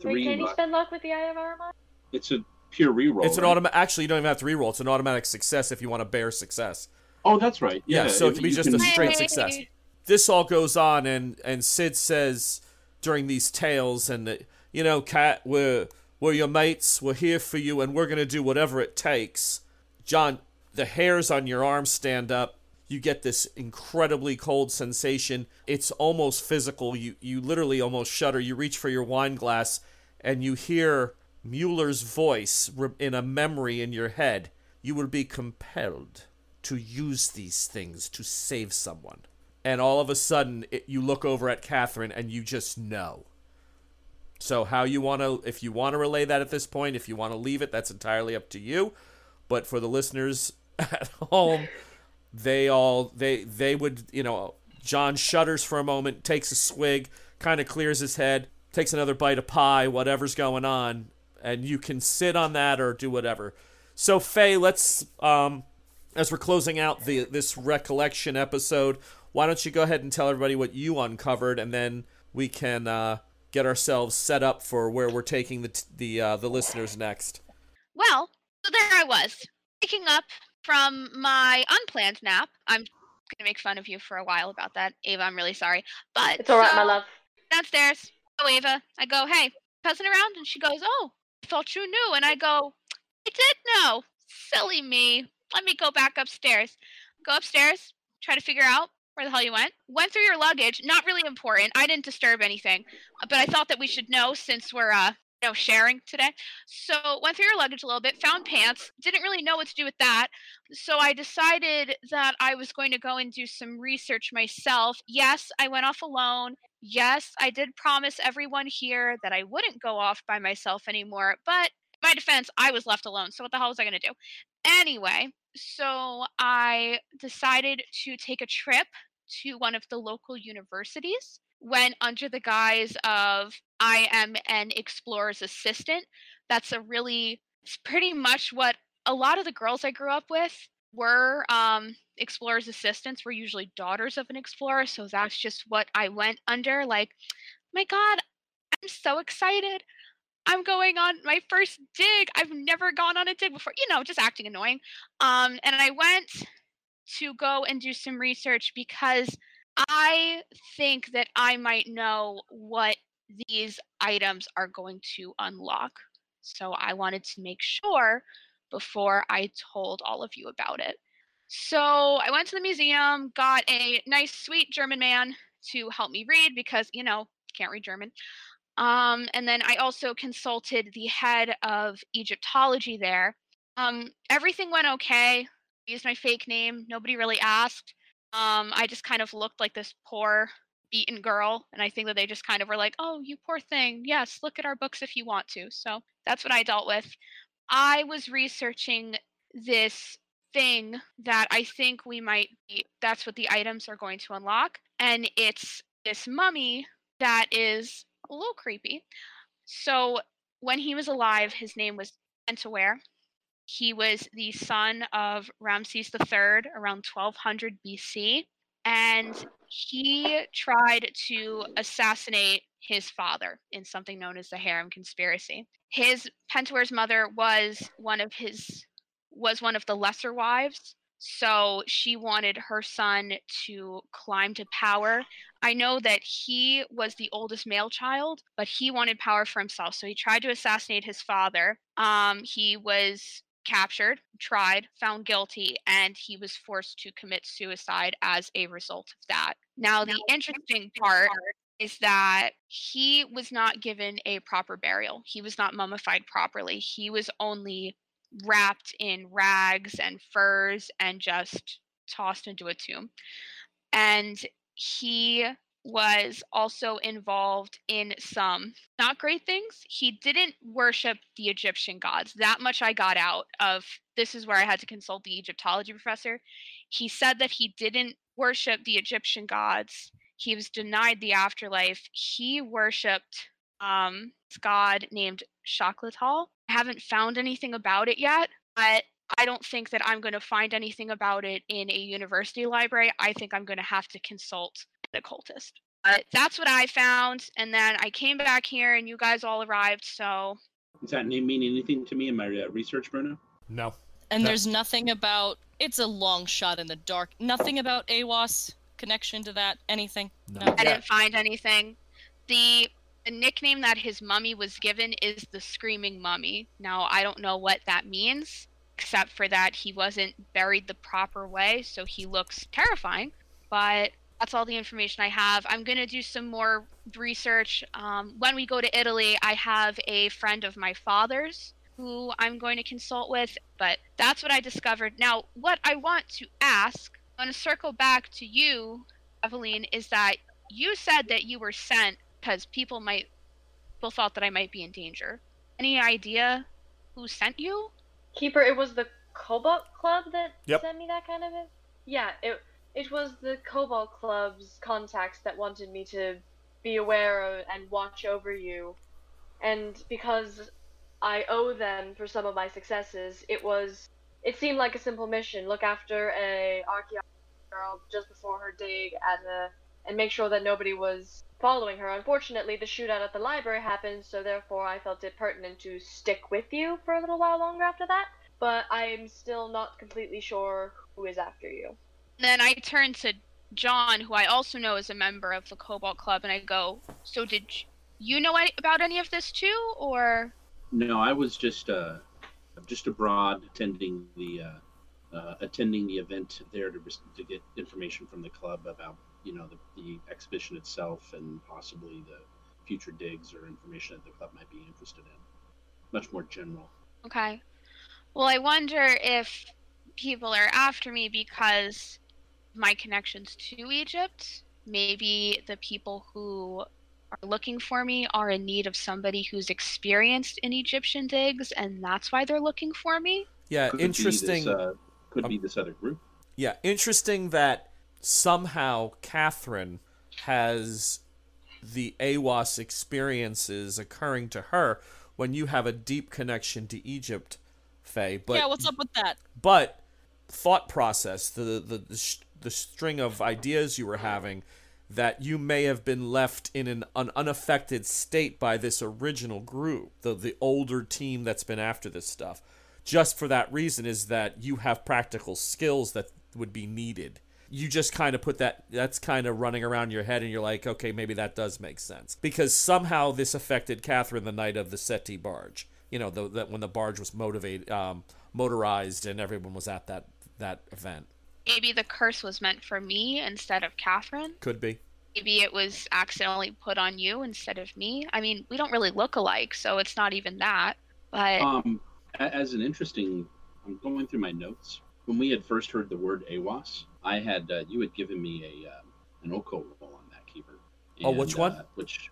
three. can you luck. spend luck with the Eye of Aramon? It's a pure reroll. It's an right? automatic. Actually, you don't even have to re-roll. It's an automatic success if you want to bear success. Oh, that's right. Yeah, Yeah, so it can be you just a straight Hey. success. This all goes on, and and Sid says during these tales, and that, you know, Cat, we're we're your mates. We're here for you, and we're gonna do whatever it takes. John, the hairs on your arms stand up. You get this incredibly cold sensation. It's almost physical. You you literally almost shudder. You reach for your wine glass, and you hear Mueller's voice in a memory in your head. You will be compelled to use these things to save someone. And all of a sudden, it, you look over at Catherine and you just know. So, how you want to, if you want to relay that at this point, if you want to leave it, that's entirely up to you. But for the listeners at home, they all, they, they would, you know, John shudders for a moment, takes a swig, kind of clears his head, takes another bite of pie, whatever's going on, and you can sit on that or do whatever. So, Faye, let's, um, as we're closing out the this recollection episode, why don't you go ahead and tell everybody what you uncovered, and then we can uh, get ourselves set up for where we're taking the the uh, the listeners next. Well, so there I was, waking up from my unplanned nap. I'm gonna make fun of you for a while about that, Ava. I'm really sorry, but It's alright, my love. downstairs. Oh, Ava. I go, hey, cousin around? And she goes, oh, I thought you knew. And I go, I did know. Silly me. Let me go back upstairs. Go upstairs, try to figure out where the hell you went. Went through your luggage. Not really important. I didn't disturb anything, but I thought that we should know since we're uh, know, sharing today. So went through your luggage a little bit, found pants. Didn't really know what to do with that. So I decided that I was going to go and do some research myself. Yes, I went off alone. Yes, I did promise everyone here that I wouldn't go off by myself anymore, but my defense, I was left alone. So what the hell was I going to do? Anyway, so I decided to take a trip to one of the local universities. Went under the guise of I am an explorer's assistant. That's a really, it's pretty much what a lot of the girls I grew up with were um, explorer's assistants, were usually daughters of an explorer. So that's just what I went under. Like, my God, I'm so excited. I'm going on my first dig. I've never gone on a dig before, you know, just acting annoying. Um, and I went to go and do some research because I think that I might know what these items are going to unlock. So I wanted to make sure before I told all of you about it. So I went to the museum, got a nice, sweet German man to help me read because, you know, can't read German. Um, and then I also consulted the head of Egyptology there. Um, everything went okay. I used my fake name. Nobody really asked. Um, I just kind of looked like this poor, beaten girl. And I think that they just kind of were like, oh, you poor thing. Yes, look at our books if you want to. So that's what I dealt with. I was researching this thing that I think we might be, that's what the items are going to unlock. And it's this mummy that is a little creepy. So when he was alive, his name was Pentawer. He was the son of Ramses III around 1200 BC, and he tried to assassinate his father in something known as the Harem conspiracy. His Pentawer's mother was one of his was one of the lesser wives, so she wanted her son to climb to power. I know that he was the oldest male child, but he wanted power for himself. So he tried to assassinate his father. Um, he was captured, tried, found guilty, and he was forced to commit suicide as a result of that. Now, the interesting part is that he was not given a proper burial. He was not mummified properly. He was only wrapped in rags and furs and just tossed into a tomb. And he was also involved in some not great things. He didn't worship the Egyptian gods. That much I got out of this is where I had to consult the Egyptology professor. He said that he didn't worship the Egyptian gods. He was denied the afterlife. He worshiped um, this god named Shaklital. I haven't found anything about it yet, but I don't think that I'm going to find anything about it in a university library. I think I'm going to have to consult an occultist. But that's what I found, and then I came back here, and you guys all arrived. So Does that name mean anything to me in my uh, research, Bruno? No. And No. there's nothing about it's a long shot in the dark. Nothing about AWAS connection to that. Anything? No. No. I didn't find anything. The the nickname that his mummy was given is the Screaming Mummy. Now I don't know what that means, except for that he wasn't buried the proper way, so he looks terrifying. But that's all the information I have. I'm gonna do some more research. Um, when we go to Italy, I have a friend of my father's who I'm going to consult with. But that's what I discovered. Now, what I want to ask, I'm gonna circle back to you, Eveline, is that you said that you were sent because people might people thought that I might be in danger. Any idea who sent you? Keeper, it was the Cobalt Club that Yep. sent me that kind of. It. Yeah, it it was the Cobalt Club's contacts that wanted me to be aware of and watch over you, and because I owe them for some of my successes, it was it seemed like a simple mission: look after a archaeologist girl just before her dig at a and make sure that nobody was following her. Unfortunately, the shootout at the library happened, so therefore I felt it pertinent to stick with you for a little while longer after that. But I'm still not completely sure who is after you. Then I turn to John, who I also know is a member of the Cobalt Club, and I go, "So did you know any- about any of this too, or?" No, I was just uh, just abroad attending the uh, uh, attending the event there to to get information from the club about you know the, the exhibition itself and possibly the future digs or information that the club might be interested in. Much more general. Okay. Well, I wonder if people are after me because my connections to Egypt. Maybe the people who are looking for me are in need of somebody who's experienced in Egyptian digs, and that's why they're looking for me. Yeah, Could be interesting. This, uh, could Um, be this other group. Yeah, interesting that somehow Catherine has the AWAS experiences occurring to her when you have a deep connection to Egypt, Faye. But yeah, what's up with that? but thought process, the the the, sh- the string of ideas you were having, that you may have been left in an, an unaffected state by this original group, the the older team that's been after this stuff. Just for that reason is that you have practical skills that would be needed. You just kind of put that that's kind of running around your head and you're like, okay, maybe that does make sense. Because somehow this affected Catherine the night of the SETI barge. You know, the, that when the barge was motivated um, motorized and everyone was at that that event. Maybe the curse was meant for me instead of Catherine. Could be. maybe it was accidentally put on you instead of me. I mean, we don't really look alike, so it's not even that. But Um, as an interesting, I'm going through my notes. When we had first heard the word AWAS, I had uh, you had given me a um, an OCO roll on that keeper. Oh, which one? Uh, which,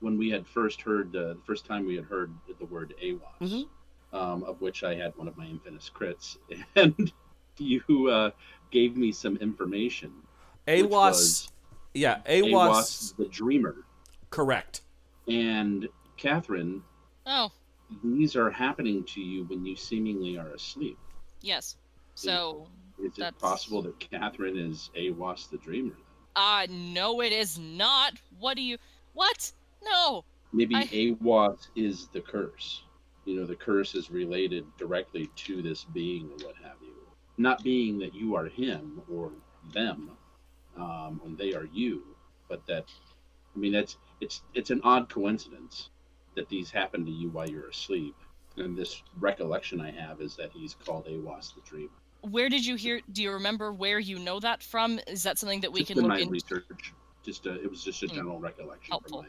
when we had first heard uh, the first time we had heard the word AWAS, Mhm. um, of which I had one of my infamous crits, and you uh, gave me some information. which AWAS, was yeah, AWAS, AWAS, the Dreamer, correct. and Catherine. Oh, These are happening to you when you seemingly are asleep. yes. So, Is it That's- possible that Catherine is Awas the Dreamer? uh, no, it is not. What do you. What? No. Maybe I- Awas is the curse. You know, the curse is related directly to this being or what have you. Not being that you are him or them, um, and they are you, but that, I mean, that's it's it's an odd coincidence that these happen to you while you're asleep. And this recollection I have is that he's called Awas the Dreamer. Where did you hear? Do you remember where you know that from? Is that something that we just can in look my into? research. Just a, it was just a Hmm. general recollection Helpful.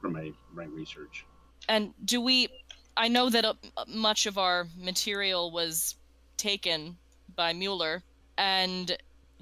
from my from my, my research. And do we? I know that uh, much of our material was taken by Mueller. And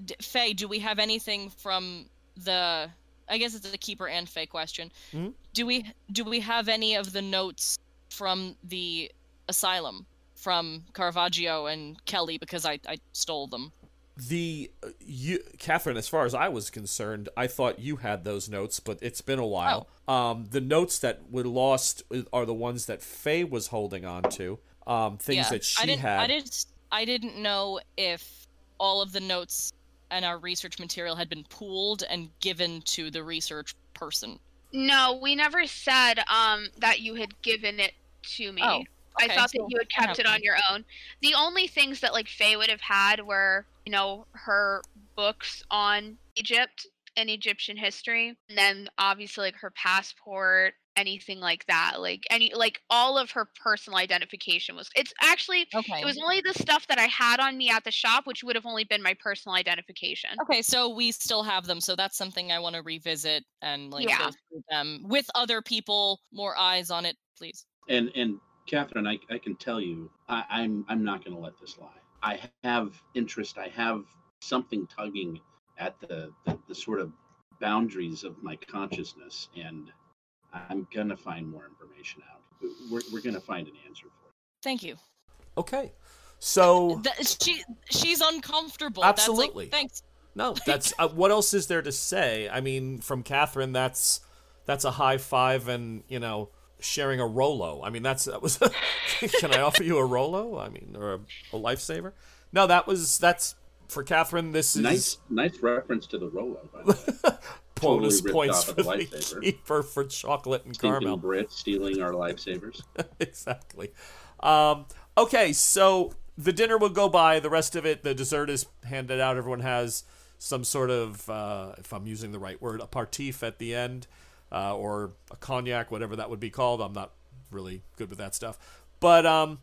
d- Faye, do we have anything from the? I guess it's a keeper and Faye question. Mhm. Do we do we have any of the notes from the asylum from Caravaggio and Kelly because I I stole them? The uh, you, Catherine, as far as I was concerned, I thought you had those notes, but it's been a while. Um, the notes that were lost are the ones that Faye was holding on to. Um, things yeah, that she I didn't, had. I didn't. I didn't know if all of the notes and our research material had been pooled and given to the research person. no, we never said um that you had given it to me. Oh, okay. I thought so that you had kept it on your own. The only things that like Faye would have had were, you know, her books on Egypt and Egyptian history, and then obviously like her passport, anything like that. Like any like all of her personal identification was it's actually Okay. it was only the stuff that I had on me at the shop, which would have only been my personal identification. Okay, so we still have them. So that's something I want to revisit and like Yeah. go through them with other people, more eyes on it, please. And and Catherine, I, I can tell you, I, I'm I'm not going to let this lie. I have interest. I have something tugging at the, the the sort of boundaries of my consciousness, and I'm gonna find more information out. We're we're gonna find an answer for it. Thank you. okay, so Th- she she's uncomfortable. Absolutely. That's like, thanks. no, that's uh, what else is there to say? I mean, from Catherine, that's that's a high five, and you know, sharing a Rolo. I mean, that's that was. can I offer you a Rolo? I mean, or a, a lifesaver? No, that was that's for Catherine. This is Nice nice reference to the Rolo. By the way. bonus points for the the for chocolate and Stinking caramel. Brit stealing our lifesavers. exactly. Um, okay, so the dinner will go by. The rest of it, the dessert is handed out. Everyone has some sort of, uh, if I'm using the right word, a partif at the end, uh, or a cognac, whatever that would be called. I'm not really good with that stuff. But um,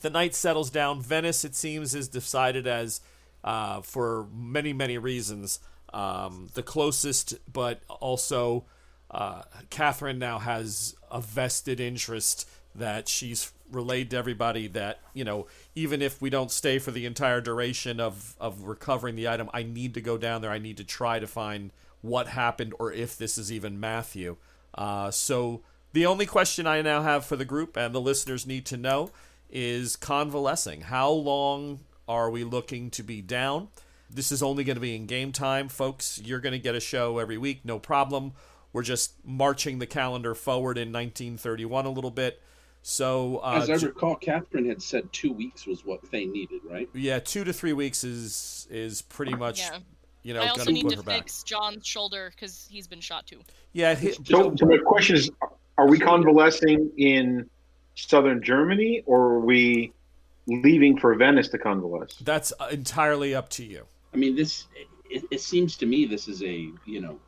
the night settles down. Venice, it seems, is decided as, uh, for many, many reasons, um, the closest, but also uh, Catherine now has a vested interest that she's relayed to everybody that you know even if we don't stay for the entire duration of of recovering the item i need to go down there. I need to try to find what happened or if this is even matthew. Uh, so the only question i now have for the group and the listeners need to know is convalescing. How long are we looking to be down this is only going to be in game time folks you're going to get a show every week no problem we're just marching the calendar forward in 1931 a little bit so uh, As I recall, Catherine had said two weeks was what they needed, right? yeah, two to three weeks is is pretty much Yeah. you know I also need put to her back. fix John's shoulder because he's been shot too. Yeah, he, So, so my question is: Are we convalescing in southern Germany, or are we leaving for Venice to convalesce? that's uh, entirely up to you. I mean, this. It, it seems to me this is a you know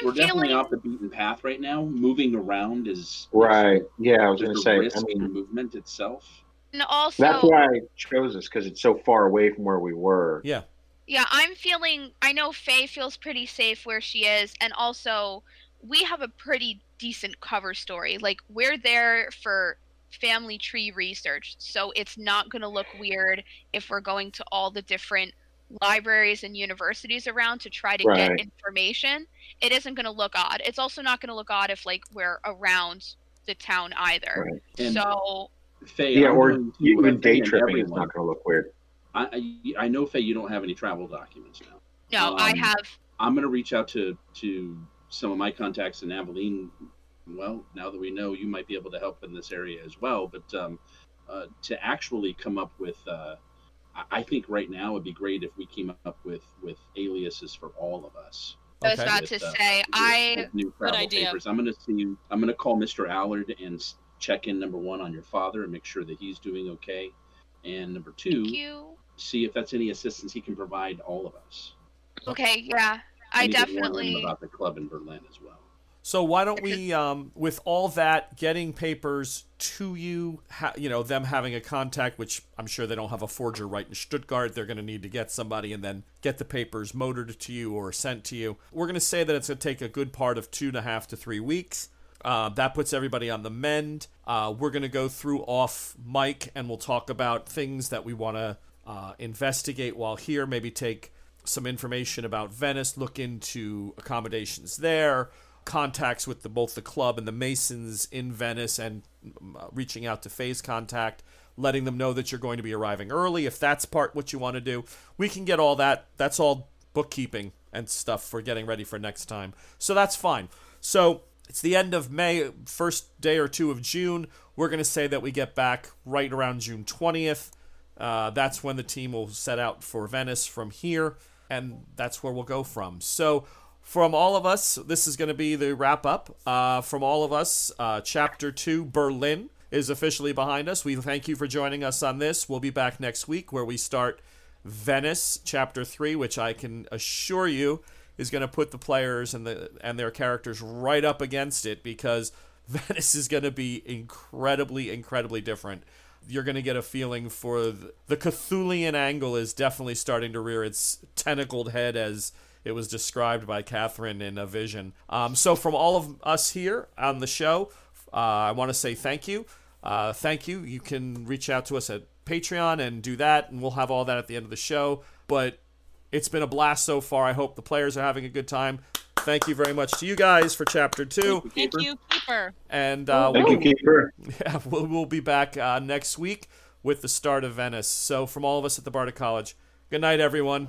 I'm we're definitely feeling off the beaten path right now. Moving around is Right. Yeah, I was There's going to say. risk I mean, movement itself. and also that's why I chose this because it's so far away from where we were. Yeah. Yeah, I'm feeling. I know Faye feels pretty safe where she is, and also we have a pretty decent cover story. Like we're there for family tree research, so it's not going to look weird if we're going to all the different libraries and universities around to try to Right. get information. It isn't going to look odd. It's also not going to look odd if like we're around the town either. Right. So Faye, Yeah, I'm or going even day offend tripping is not going to look weird. I, I I know Faye, you don't have any travel documents now. no, I Um, have I'm going to reach out to to some of my contacts in Abilene. Well, now that we know, you might be able to help in this area as well. But um, uh, to actually come up with, uh, I- I think right now it'd be great if we came up with with aliases for all of us. I was about with, to uh, say with- I with new travel idea. papers. I'm going to see. I'm going to call Mr. Allard and check in number one on your father and make sure that he's doing okay, and number two, see if that's any assistance he can provide all of us. Okay, yeah. I need to warn him definitely about the club in Berlin as well. So why don't we, um, with all that, getting papers to you, ha- you know, them having a contact, which I'm sure they don't have a forger right in Stuttgart. They're going to need to get somebody and then get the papers motored to you or sent to you. We're going to say that it's going to take a good part of two and a half to three weeks. Uh, that puts everybody on the mend. Uh, we're going to go through off mic and we'll talk about things that we want to uh, investigate while here. Maybe take some information about Venice, look into accommodations there, contacts with the, both the club and the Masons in Venice, and uh, reaching out to Faye's Contact, letting them know that you're going to be arriving early. If that's part what you want to do, we can get all that. That's all bookkeeping and stuff for getting ready for next time. So that's fine. So it's the end of May, first day or two of June. We're going to say that we get back right around June 20th. Uh, that's when the team will set out for Venice from here, and that's where we'll go from. So, from all of us, this is going to be the wrap up. Uh, from all of us, uh, Chapter 2, Berlin, is officially behind us. We thank you for joining us on this. We'll be back next week where we start Venice, Chapter 3, which I can assure you is going to put the players and the and their characters right up against it because Venice is going to be incredibly incredibly different. You're going to get a feeling for the, the Cthulian angle is definitely starting to rear its tentacled head as it was described by Catherine in a vision. Um, so from all of us here on the show, uh, I want to say thank you. Uh, thank you. You can reach out to us at Patreon and do that, and we'll have all that at the end of the show. But it's been a blast so far. I hope the players are having a good time. Thank you very much to you guys for chapter two, Thank you, Keeper. and uh, Thank you, Keeper. yeah, we'll, we'll be back uh, next week with the start of Venice. So, from all of us at the Bardic College, good night, everyone.